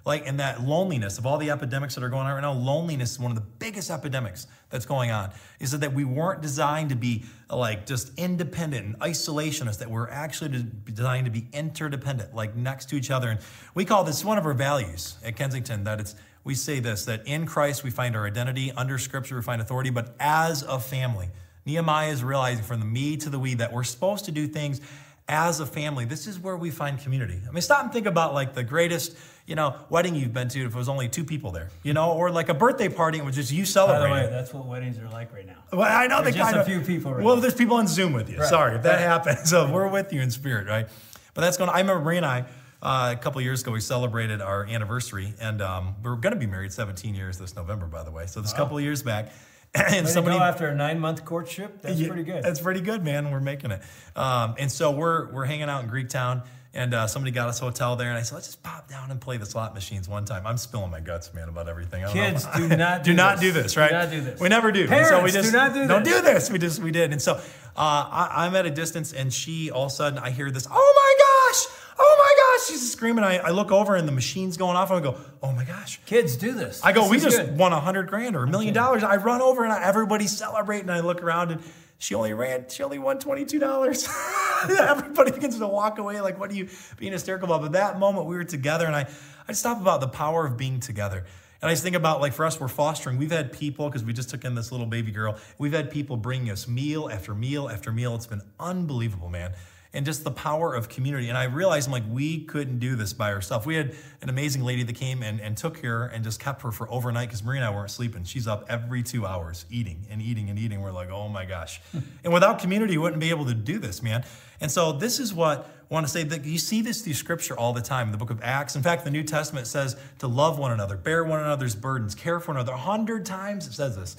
like and that loneliness of all the epidemics that are going on right now loneliness is one of the biggest epidemics that's going on is that we weren't designed to be like just independent and isolationist that we're actually designed to be interdependent like next to each other. And we call this one of our values at kensington that it's we say this that in christ we find our identity under scripture we find authority but as a family. Nehemiah is realizing from the me to the we that we're supposed to do things as a family, this is where we find community. I mean, stop and think about like the greatest, you know, wedding you've been to if it was only two people there, you know, or like a birthday party and it was just you celebrate. By the way, that's what weddings are like right now. Well, I know they just kind a of few people right Well, now. there's people on Zoom with you. Right, Sorry if that right. happens. So we're with you in spirit, right? But that's going. I remember Marie and I uh, a couple of years ago we celebrated our anniversary, and um, we were going to be married 17 years this November, by the way. So this couple of years back. and Way somebody after a nine month courtship. That's Yeah, pretty good. That's pretty good, man. We're making it. Um, and so we're we're hanging out in Greektown, and uh, somebody got us a hotel there, and I said, let's just pop down and play the slot machines one time. I'm spilling my guts, man, about everything. Kids, do not do do not this. do this, Do right? not do this. We never do. And Parents, so we do just not do Don't this. do this. We just we did, and so uh, I, I'm at a distance, and she all of a sudden I hear this. Oh my gosh! Oh my gosh! She's screaming. I, I look over, and the machine's going off, and I go, Oh my gosh! Kids, do this. I go, This we just good. won a hundred grand or a million dollars. I run over and I, everybody's celebrating. I look around and she only ran, she only won twenty-two dollars. Everybody begins to walk away like, what are you being hysterical about? But that moment we were together and I, I just thought about the power of being together. And I just think about like for us, we're fostering. We've had people because we just took in this little baby girl. We've had people bringing us meal after meal after meal. It's been unbelievable, man and just the power of community. And I realized I'm like, we couldn't do this by ourselves. We had an amazing lady that came and, and took her and just kept her for overnight because Marie and I weren't sleeping. She's up every two hours eating and eating and eating. We're like, oh my gosh. and without community, you wouldn't be able to do this, man. And so this is what I want to say that you see this through scripture all the time in the book of Acts. In fact, the New Testament says to love one another, bear one another's burdens, care for one another. A hundred times it says this.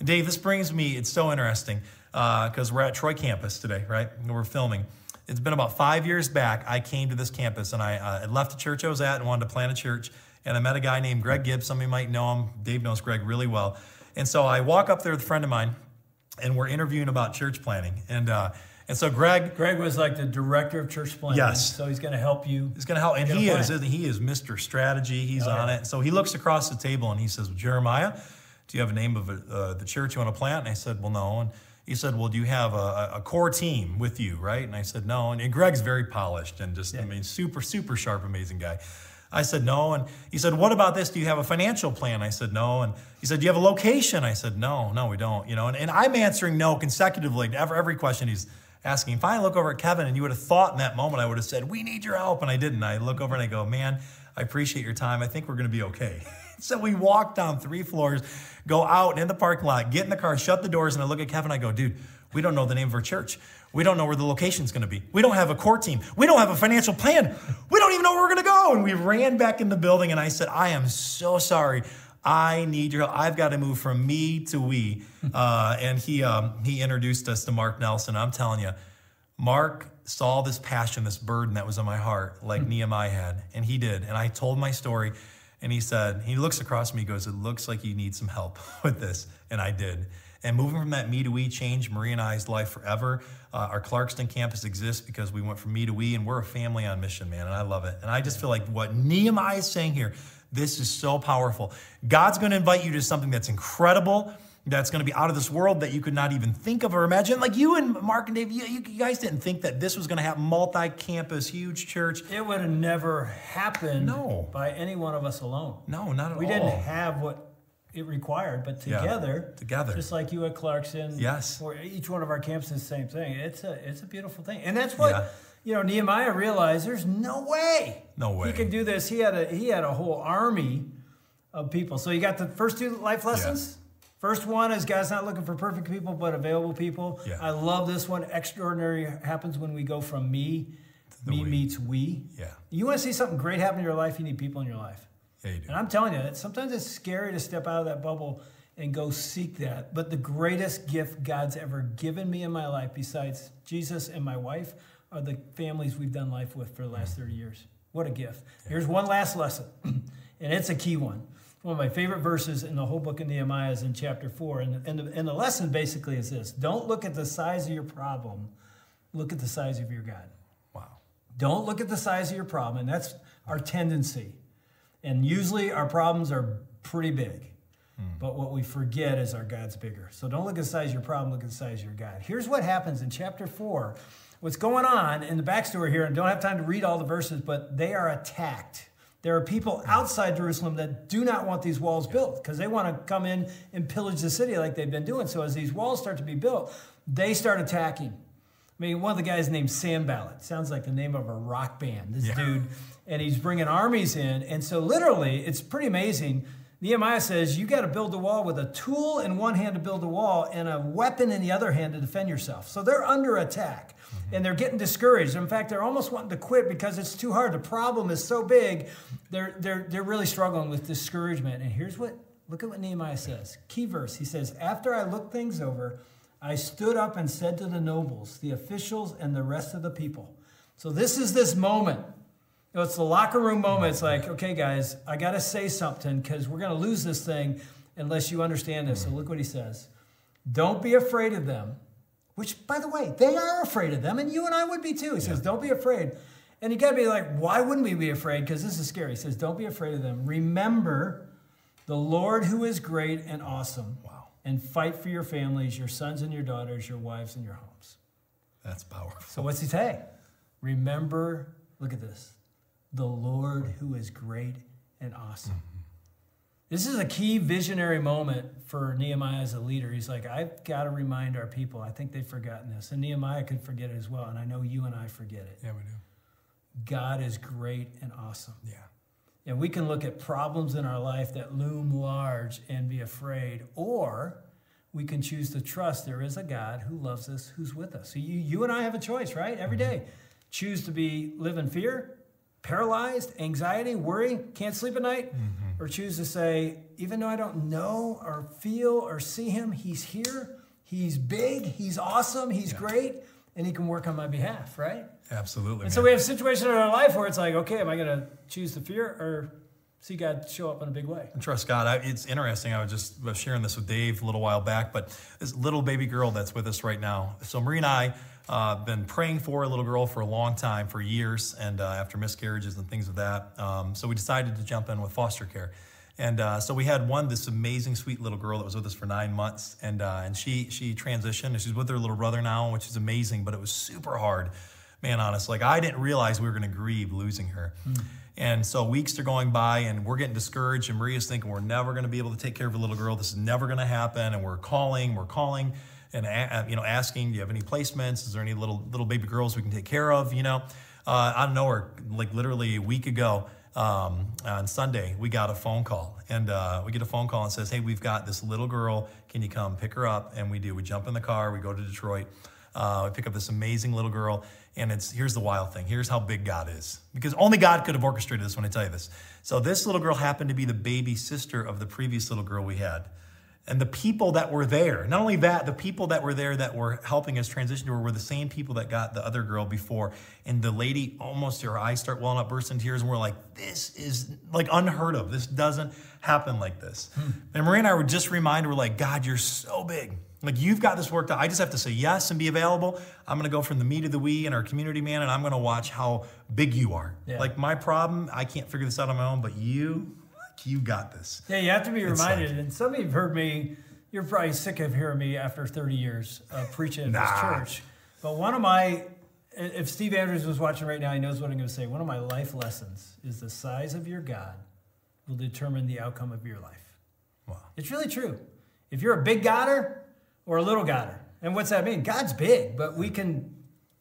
And Dave, this brings me, it's so interesting uh, because we're at Troy campus today, right? We're filming it's been about five years back. I came to this campus and I uh, had left the church I was at and wanted to plant a church. And I met a guy named Greg Gibbs. Some of you might know him. Dave knows Greg really well. And so I walk up there with a friend of mine and we're interviewing about church planting. And, uh, and so Greg Greg was like the director of church planning. Yes. So he's going to help you. He's going to help. And a he is, he is Mr. Strategy. He's Oh, on it. So he looks across the table and he says, Jeremiah, do you have a name of uh, the church you want to plant? And I said, well, no. And he said, well, do you have a, a core team with you, right? And I said, no. And, and Greg's very polished and just, I mean, super, super sharp, amazing guy. I said, no. And he said, what about this? Do you have a financial plan? I said, no. And he said, do you have a location? I said, no, no, we don't. You know, and, and I'm answering no consecutively to every, every question he's asking. Finally, I look over at Kevin, and you would have thought in that moment I would have said, we need your help. And I didn't. I look over and I go, man, I appreciate your time. I think we're going to be okay. so we walk down three floors, go out in the parking lot, get in the car, shut the doors, and I look at Kevin. I go, dude, we don't know the name of our church. We don't know where the location's going to be. We don't have a core team. We don't have a financial plan. We don't even know where we're going to go. And we ran back in the building, and I said, I am so sorry. I need your help. I've got to move from me to we. Uh, and he um, he introduced us to Mark Nelson. I'm telling you, Mark saw this passion, this burden that was on my heart, like Nehemiah had, and he did. And I told my story, and he said, he looks across me, goes, "It looks like you need some help with this," and I did. And moving from that me to we changed Marie and I's life forever. Uh, our Clarkston campus exists because we went from me to we, and we're a family on mission, man, and I love it. And I just feel like what Nehemiah is saying here, this is so powerful. God's going to invite you to something that's incredible that's going to be out of this world that you could not even think of or imagine. Like you and Mark and Dave, you, you guys didn't think that this was going to happen. Multi-campus, huge church. It would have never happened No. by any one of us alone. No, not at We all. We didn't have what it required, but Yeah, together, together. just like you at Clarkston, Yes. or each one of our campuses, same thing. It's a it's a beautiful thing, and that's what Yeah. you know. Nehemiah realized there's no way, No way. he could do this. He had a he had a whole army of people. So you got the first two life lessons. First one is God's not looking for perfect people, but available people. Yeah. I love this one. Extraordinary happens when we go from me, me we. meets we. Yeah. You want to see something great happen in your life, you need people in your life. Yeah, you do. And I'm telling you, it's, sometimes it's scary to step out of that bubble and go seek that. But the greatest gift God's ever given me in my life, besides Jesus and my wife, are the families we've done life with for the last mm. 30 years. What a gift. Here's one last lesson, and it's a key one. One of my favorite verses in the whole book of Nehemiah is in chapter 4. And, and, the, and the lesson basically is this don't look at the size of your problem, look at the size of your God. Wow. Don't look at the size of your problem, and that's our tendency. And usually our problems are pretty big. Hmm. But what we forget is our God's bigger. So don't look at the size of your problem, look at the size of your God. Here's what happens in chapter 4. What's going on in the backstory here, and don't have time to read all the verses, but they are attacked. There are people outside Jerusalem that do not want these walls built because they want to come in and pillage the city like they've been doing. So as these walls start to be built, they start attacking. I mean, one of the guys named Sanballat sounds like the name of a rock band. This Yeah. dude, and he's bringing armies in, and so literally, it's pretty amazing. Nehemiah says you got to build a wall with a tool in one hand to build the wall and a weapon in the other hand to defend yourself. So they're under attack, mm-hmm. and they're getting discouraged. In fact, they're almost wanting to quit because it's too hard. The problem is so big. They're they're they're really struggling with discouragement. And here's what Look at what Nehemiah says. Key verse. He says, After I looked things over, I stood up and said to the nobles, the officials, and the rest of the people. So this is this moment. You know, it's the locker room moment. It's like, okay, guys, I got to say something because we're going to lose this thing unless you understand this. So look what he says. Don't be afraid of them, which, by the way, they are afraid of them, and you and I would be too. He says, Don't be afraid. And you got to be like, Why wouldn't we be afraid? Because this is scary. He says, Don't be afraid of them. Remember the Lord who is great and awesome. Wow. And fight for your families, your sons and your daughters, your wives and your homes. That's powerful. So what's he say? Remember, look at this, the Lord who is great and awesome. This is a key visionary moment for Nehemiah as a leader. He's like, I've got to remind our people. I think they've forgotten this. And Nehemiah could forget it as well. And I know you and I forget it. Yeah, we do. God is great and awesome. Yeah. And we can look at problems in our life that loom large and be afraid, or we can choose to trust there is a God who loves us, who's with us. So you, you and I have a choice, right? Every mm-hmm. day. Choose to be live in fear, paralyzed, anxiety, worry, can't sleep at night, or choose to say, even though I don't know or feel or see him, he's here, he's big, he's awesome, he's great, and he can work on my behalf, right? Absolutely. And so we have a situation in our life where it's like, okay, am I going to choose the fear or see God show up in a big way? Trust God. I, it's interesting. I was just was sharing this with Dave a little while back, but this little baby girl that's with us right now. So Marie and I uh, been praying for a little girl for a long time, for years, and uh, after miscarriages and things of that. Um, so we decided to jump in with foster care. And uh, so we had one, this amazing, sweet little girl that was with us for nine months, and uh, and she she transitioned, and she's with her little brother now, which is amazing. But it was super hard, man. Honest, like I didn't realize we were going to grieve losing her. And so weeks are going by, and we're getting discouraged. And Maria's thinking we're never going to be able to take care of a little girl. This is never going to happen. And we're calling, we're calling, and a- you know, asking, do you have any placements? Is there any little little baby girls we can take care of? You know, don't know. nowhere, like literally a week ago um, on Sunday, we got a phone call, and uh, we get a phone call and says, "Hey, we've got this little girl. Can you come pick her up?" And we do. We jump in the car. We go to Detroit. Uh, we pick up this amazing little girl, and it's here's the wild thing. Here's how big God is, because only God could have orchestrated this. When I tell you this, so this little girl happened to be the baby sister of the previous little girl we had. And the people that were there, not only that, the people that were there that were helping us transition to her were the same people that got the other girl before. And the lady almost her eyes start welling up, burst in tears, and we're like, this is like unheard of. This doesn't happen like this. Hmm. And Marie and I were just reminded, we're like, God, you're so big. Like you've got this worked out. I just have to say yes and be available. I'm gonna go from the me to the we in our community, man, and I'm gonna watch how big you are. Yeah. Like my problem, I can't figure this out on my own, but you, you got this. Yeah, you have to be reminded. like- and some of you have heard me, you're probably sick of hearing me after 30 years of preaching at this church. But one of my, if Steve Andrews was watching right now, he knows what I'm going to say. One of my life lessons is the size of your God will determine the outcome of your life. Wow. It's really true. If you're a big Godder or a little Godder, and what's that mean? God's big, but we can,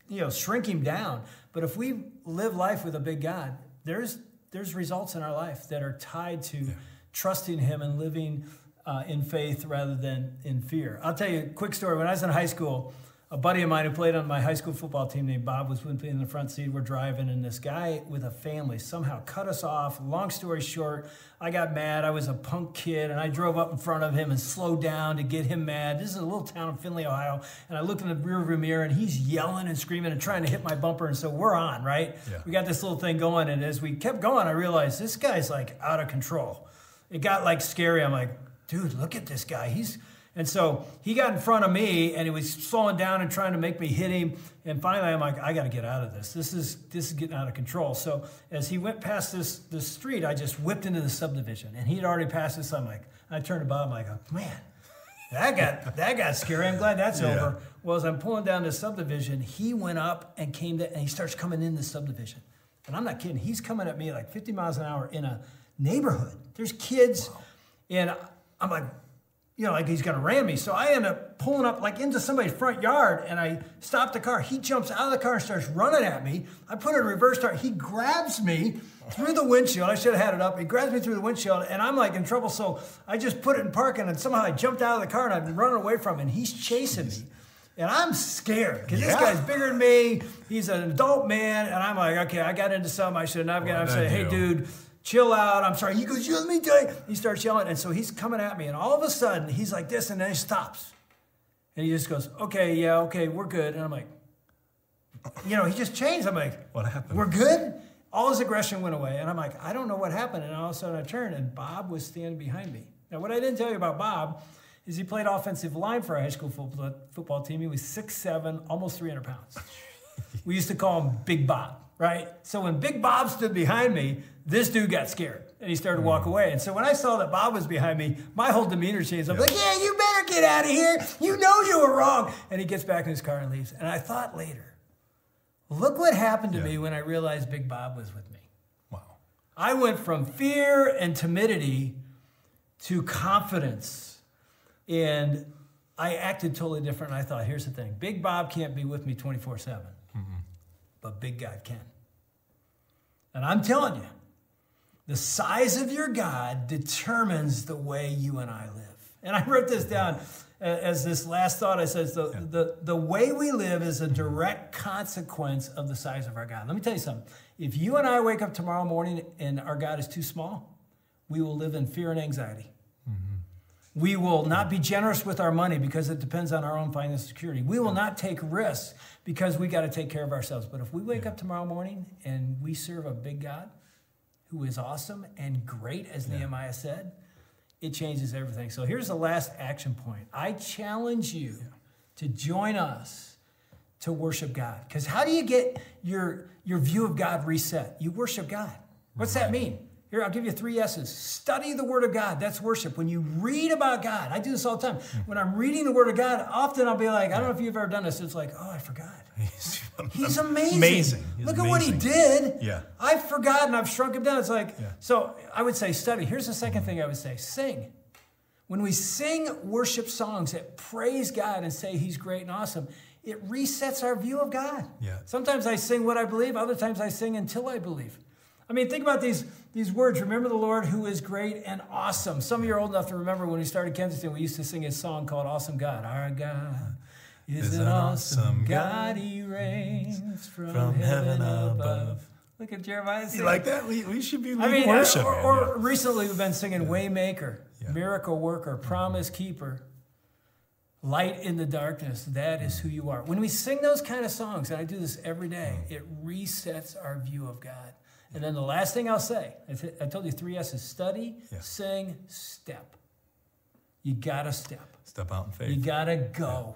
you know, shrink him down. But if we live life with a big God, there's there's results in our life that are tied to trusting Him and living uh, in faith rather than in fear. I'll tell you a quick story. When I was in high school, a buddy of mine who played on my high school football team named Bob was with me in the front seat. We're driving, and this guy with a family somehow cut us off. Long story short, I got mad. I was a punk kid, and I drove up in front of him and slowed down to get him mad. This is a little town in Findlay, Ohio, and I look in the rearview mirror, and he's yelling and screaming and trying to hit my bumper. And so we're on, right? Yeah. We got this little thing going, and as we kept going, I realized this guy's like out of control. It got like scary. I'm like, dude, look at this guy. He's and so he got in front of me and he was slowing down and trying to make me hit him. And finally, I'm like, I got to get out of this. This is this is getting out of control. So as he went past this this street, I just whipped into the subdivision, and he'd already passed this. I'm like, I turned to Bob. I'm like, oh, man, that got that got scary. I'm glad that's Yeah. over. Well, as I'm pulling down the subdivision, he went up and came to, and he starts coming in the subdivision. And I'm not kidding. He's coming at me like 50 miles an hour in a neighborhood. There's kids, and I'm like, you know, like he's gonna ram me. So I end up pulling up like into somebody's front yard, and I stop the car. He jumps out of the car and starts running at me. I put it in reverse start. He grabs me through the windshield. I should have had it up. He grabs me through the windshield, and I'm like in trouble. So I just put it in parking, and somehow I jumped out of the car and I've been running away from him. And he's chasing me. And I'm scared because this guy's bigger than me. He's an adult man. And I'm like, okay, I got into something I should not have got. I'm saying, hey, dude, chill out. I'm sorry. He goes, you let me tell you. He starts yelling. And so he's coming at me. And all of a sudden, he's like this. And then he stops. And he just goes, okay, yeah, okay, we're good. And I'm like, you know, he just changed. I'm like, What happened? We're good. All his aggression went away. And I'm like, I don't know what happened. And all of a sudden I turned and Bob was standing behind me. Now, what I didn't tell you about Bob is he played offensive line for our high school football, football team. He was 6'7, almost 300 pounds. we used to call him Big Bob, right? So when Big Bob stood behind me, this dude got scared and he started to walk mm. away. And so when I saw that Bob was behind me, my whole demeanor changed. I'm like, yeah, you better get out of here. You know you were wrong. And he gets back in his car and leaves. And I thought later, look what happened to Yeah. me when I realized Big Bob was with me. Wow. I went from fear and timidity to confidence. And I acted totally different. And I thought, here's the thing Big Bob can't be with me 24 7, but Big God can. And I'm telling you, the size of your God determines the way you and I live. And I wrote this down as this last thought. I says the, the, the way we live is a direct consequence of the size of our God. Let me tell you something. If you and I wake up tomorrow morning and our God is too small, we will live in fear and anxiety. We will not be generous with our money because it depends on our own financial security. We will not take risks because we got to take care of ourselves. But if we wake up tomorrow morning and we serve a big God who is awesome and great, as Nehemiah said, it changes everything. So here's the last action point. I challenge you to join us to worship God. Because how do you get your, your view of God reset? You worship God. What's that mean? Here, I'll give you three S's. Study the Word of God. That's worship. When you read about God, I do this all the time. When I'm reading the Word of God, often I'll be like, I don't know if you've ever done this. It's like, oh, I forgot. He's amazing. Amazing. He's Look at what he did. Yeah. I've forgotten. I've shrunk him down. It's like, Yeah. so I would say study. Here's the second thing I would say sing. When we sing worship songs that praise God and say He's great and awesome, it resets our view of God. Yeah. Sometimes I sing what I believe, other times I sing until I believe. I mean, think about these, these words. Remember the Lord who is great and awesome. Some of you are old enough to remember when we started Kensington, we used to sing a song called Awesome God. Our God is, an awesome God. He reigns from, From heaven, heaven above. above. Look at Jeremiah. You like that? We, we should be I mean, worship. or, or yeah. recently we've been singing Waymaker, Yeah. Mm-hmm. Miracle Worker, Promise Keeper, Light in the Darkness. That is who you are. When we sing those kind of songs, and I do this every day, Mm-hmm. it resets our view of God. And then the last thing I'll say, I, th- I told you three S's: study, Yeah. sing, step. You gotta step. Step out in faith. You gotta go.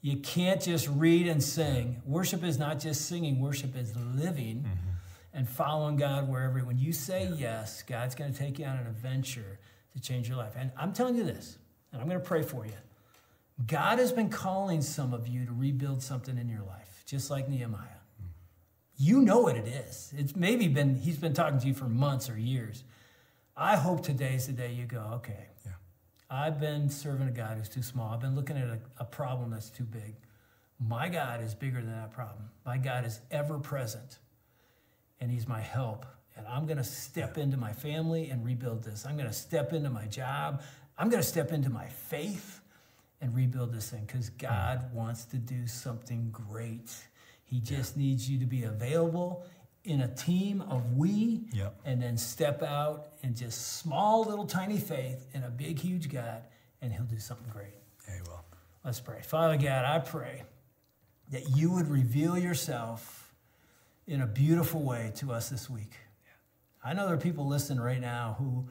You can't just read and sing. Worship is not just singing, worship is living Mm-hmm. and following God wherever. When you say yes, God's gonna take you on an adventure to change your life. And I'm telling you this, and I'm gonna pray for you. God has been calling some of you to rebuild something in your life, just like Nehemiah. You know what it is. It's maybe been, he's been talking to you for months or years. I hope today's the day you go, okay, Yeah. I've been serving a God who's too small. I've been looking at a, a problem that's too big. My God is bigger than that problem. My God is ever present, and He's my help. And I'm going to step into my family and rebuild this. I'm going to step into my job. I'm going to step into my faith and rebuild this thing because hmm. God wants to do something great. He just needs you to be available in a team of we Yep. and then step out in just small little tiny faith in a big huge God and he'll do something great. Yeah, you will. Let's pray. Father God, I pray that you would reveal yourself in a beautiful way to us this week. I know there are people listening right now who,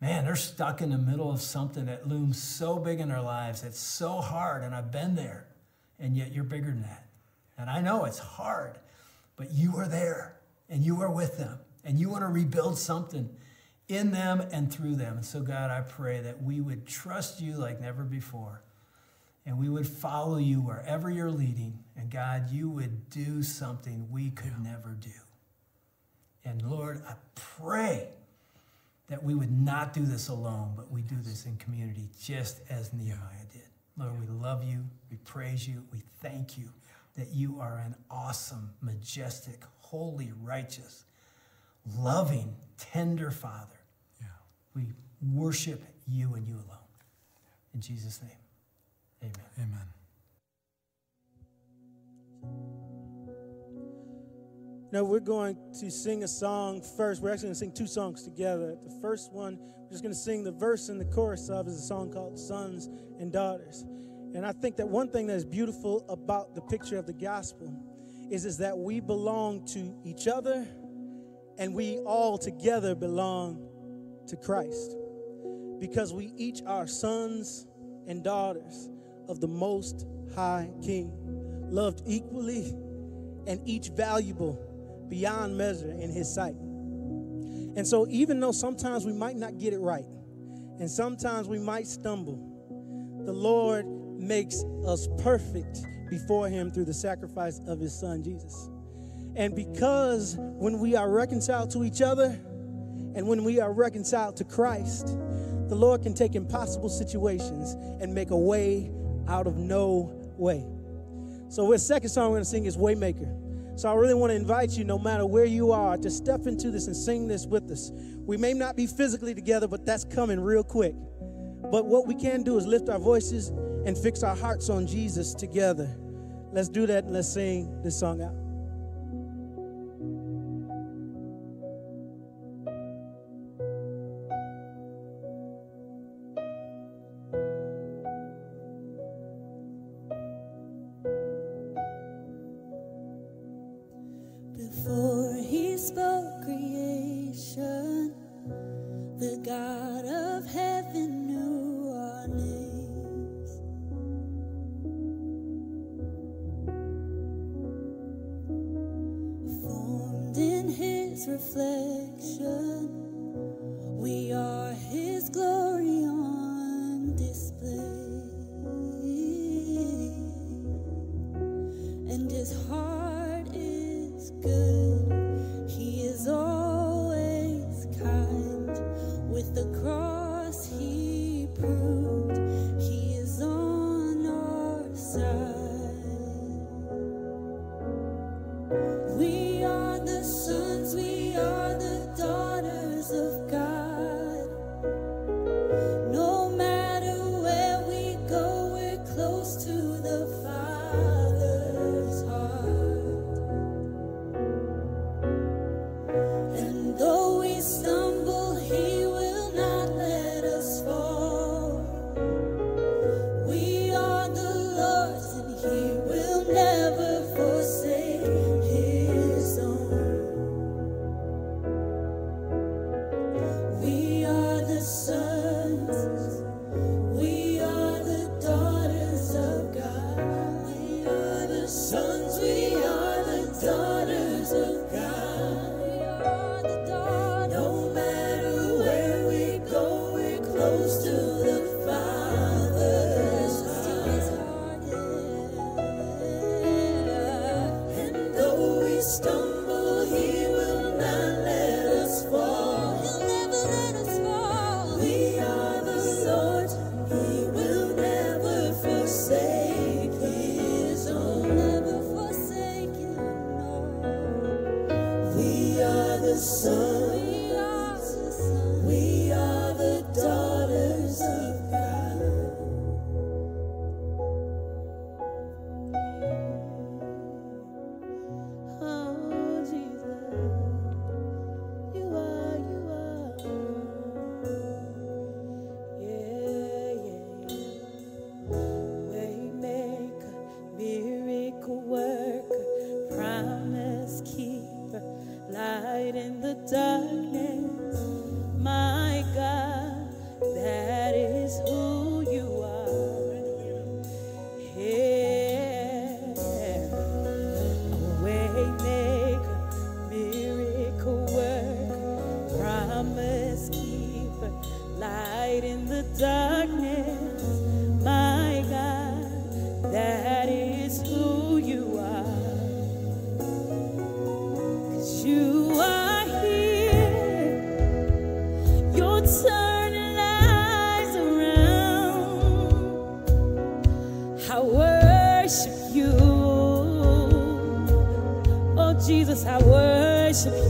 man, they're stuck in the middle of something that looms so big in their lives. It's so hard, and I've been there, and yet you're bigger than that. And I know it's hard, but you are there, and you are with them, and you want to rebuild something in them and through them. And so, God, I pray that we would trust you like never before and we would follow you wherever you're leading. And God, you would do something we could never do. And Lord, I pray that we would not do this alone, but we do this in community, just as Nehemiah did. Lord, we love you, we praise you, we thank you that you are an awesome, majestic, holy, righteous, loving, tender Father. Yeah. We worship you and you alone. In Jesus' name, amen. Amen. Now we're going to sing a song first. We're actually going to sing two songs together. The first one, we're just going to sing the verse and the chorus of is a song called Sons and Daughters. And I think that one thing that is beautiful about the picture of the gospel is, is that we belong to each other and we all together belong to Christ. Because we each are sons and daughters of the Most High King, loved equally and each valuable beyond measure in His sight. And so, even though sometimes we might not get it right, and sometimes we might stumble, the Lord makes us perfect before Him through the sacrifice of His Son, Jesus. And because when we are reconciled to each other and when we are reconciled to Christ, the Lord can take impossible situations and make a way out of no way. So, the second song we're going to sing is Waymaker. So, I really want to invite you, no matter where you are, to step into this and sing this with us. We may not be physically together, but that's coming real quick. But what we can do is lift our voices and fix our hearts on Jesus together. Let's do that and let's sing this song out. Darkness. My God, that is who you are. 'Cause you are here. You're turning lives around. I worship you. Oh, Jesus, I worship. You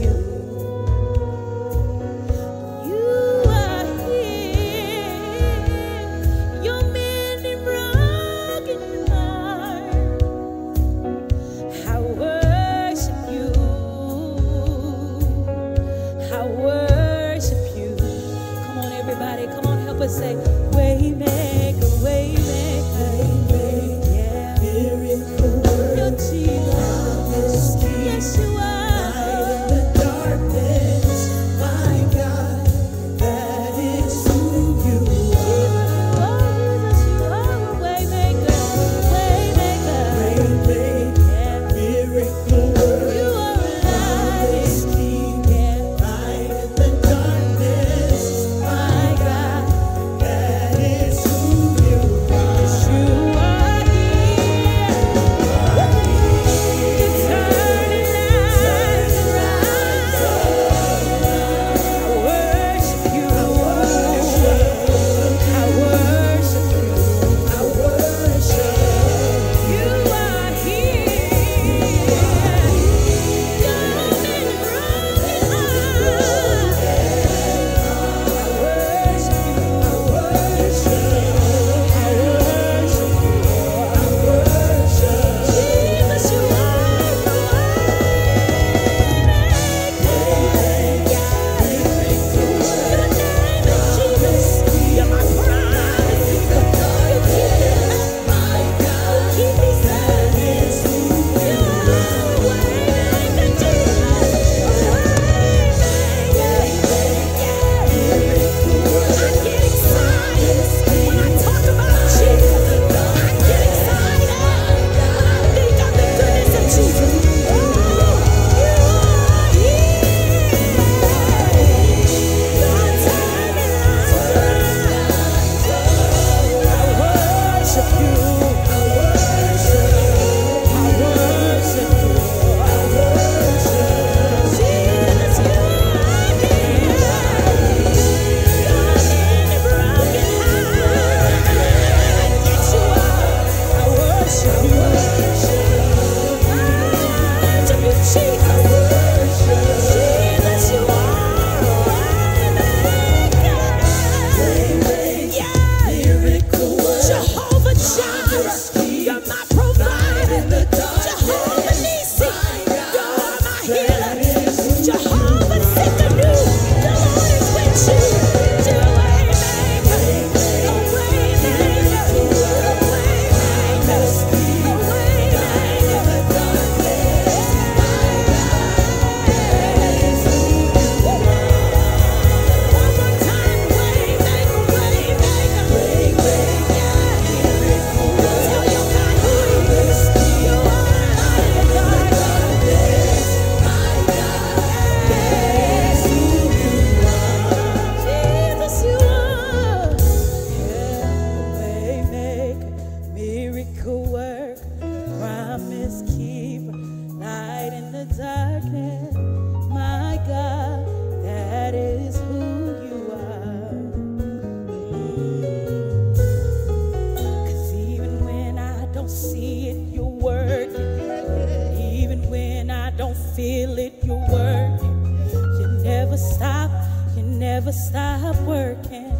you never stop working.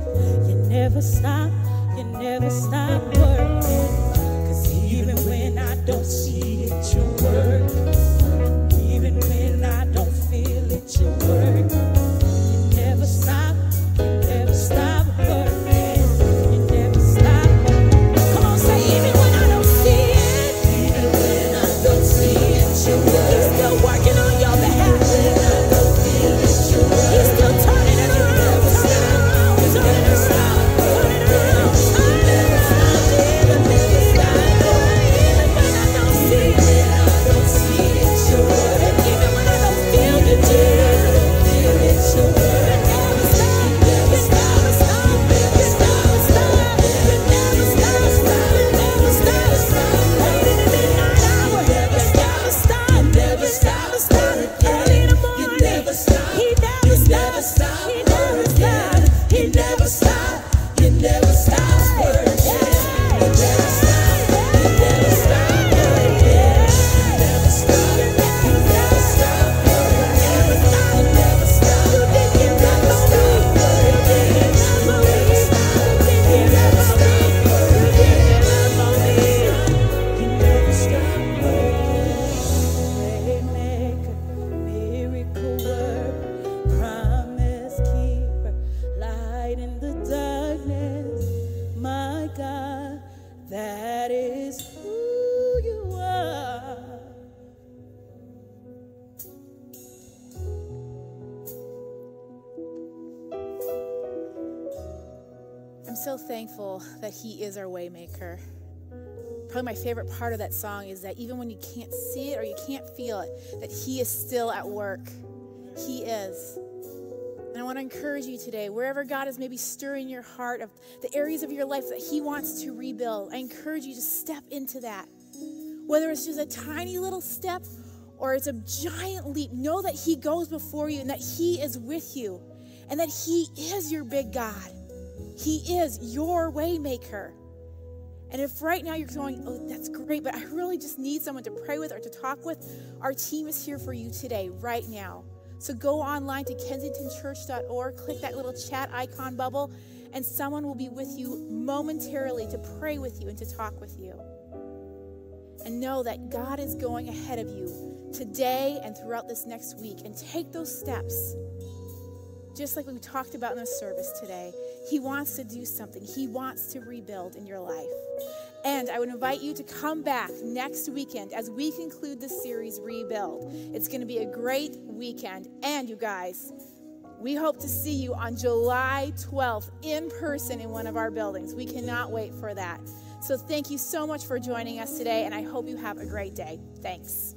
You never stop, you never stop working. Cause even when I don't see it, you're working. Waymaker. Probably my favorite part of that song is that even when you can't see it or you can't feel it, that He is still at work. He is. And I want to encourage you today, wherever God is maybe stirring your heart of the areas of your life that He wants to rebuild, I encourage you to step into that. Whether it's just a tiny little step or it's a giant leap, know that He goes before you and that He is with you and that He is your big God. He is your waymaker. And if right now you're going, oh, that's great, but I really just need someone to pray with or to talk with, our team is here for you today, right now. So go online to kensingtonchurch.org, click that little chat icon bubble, and someone will be with you momentarily to pray with you and to talk with you. And know that God is going ahead of you today and throughout this next week. And take those steps just like we talked about in the service today, He wants to do something. He wants to rebuild in your life. And I would invite you to come back next weekend as we conclude the series Rebuild. It's going to be a great weekend. And you guys, we hope to see you on July 12th in person in one of our buildings. We cannot wait for that. So thank you so much for joining us today, and I hope you have a great day. Thanks.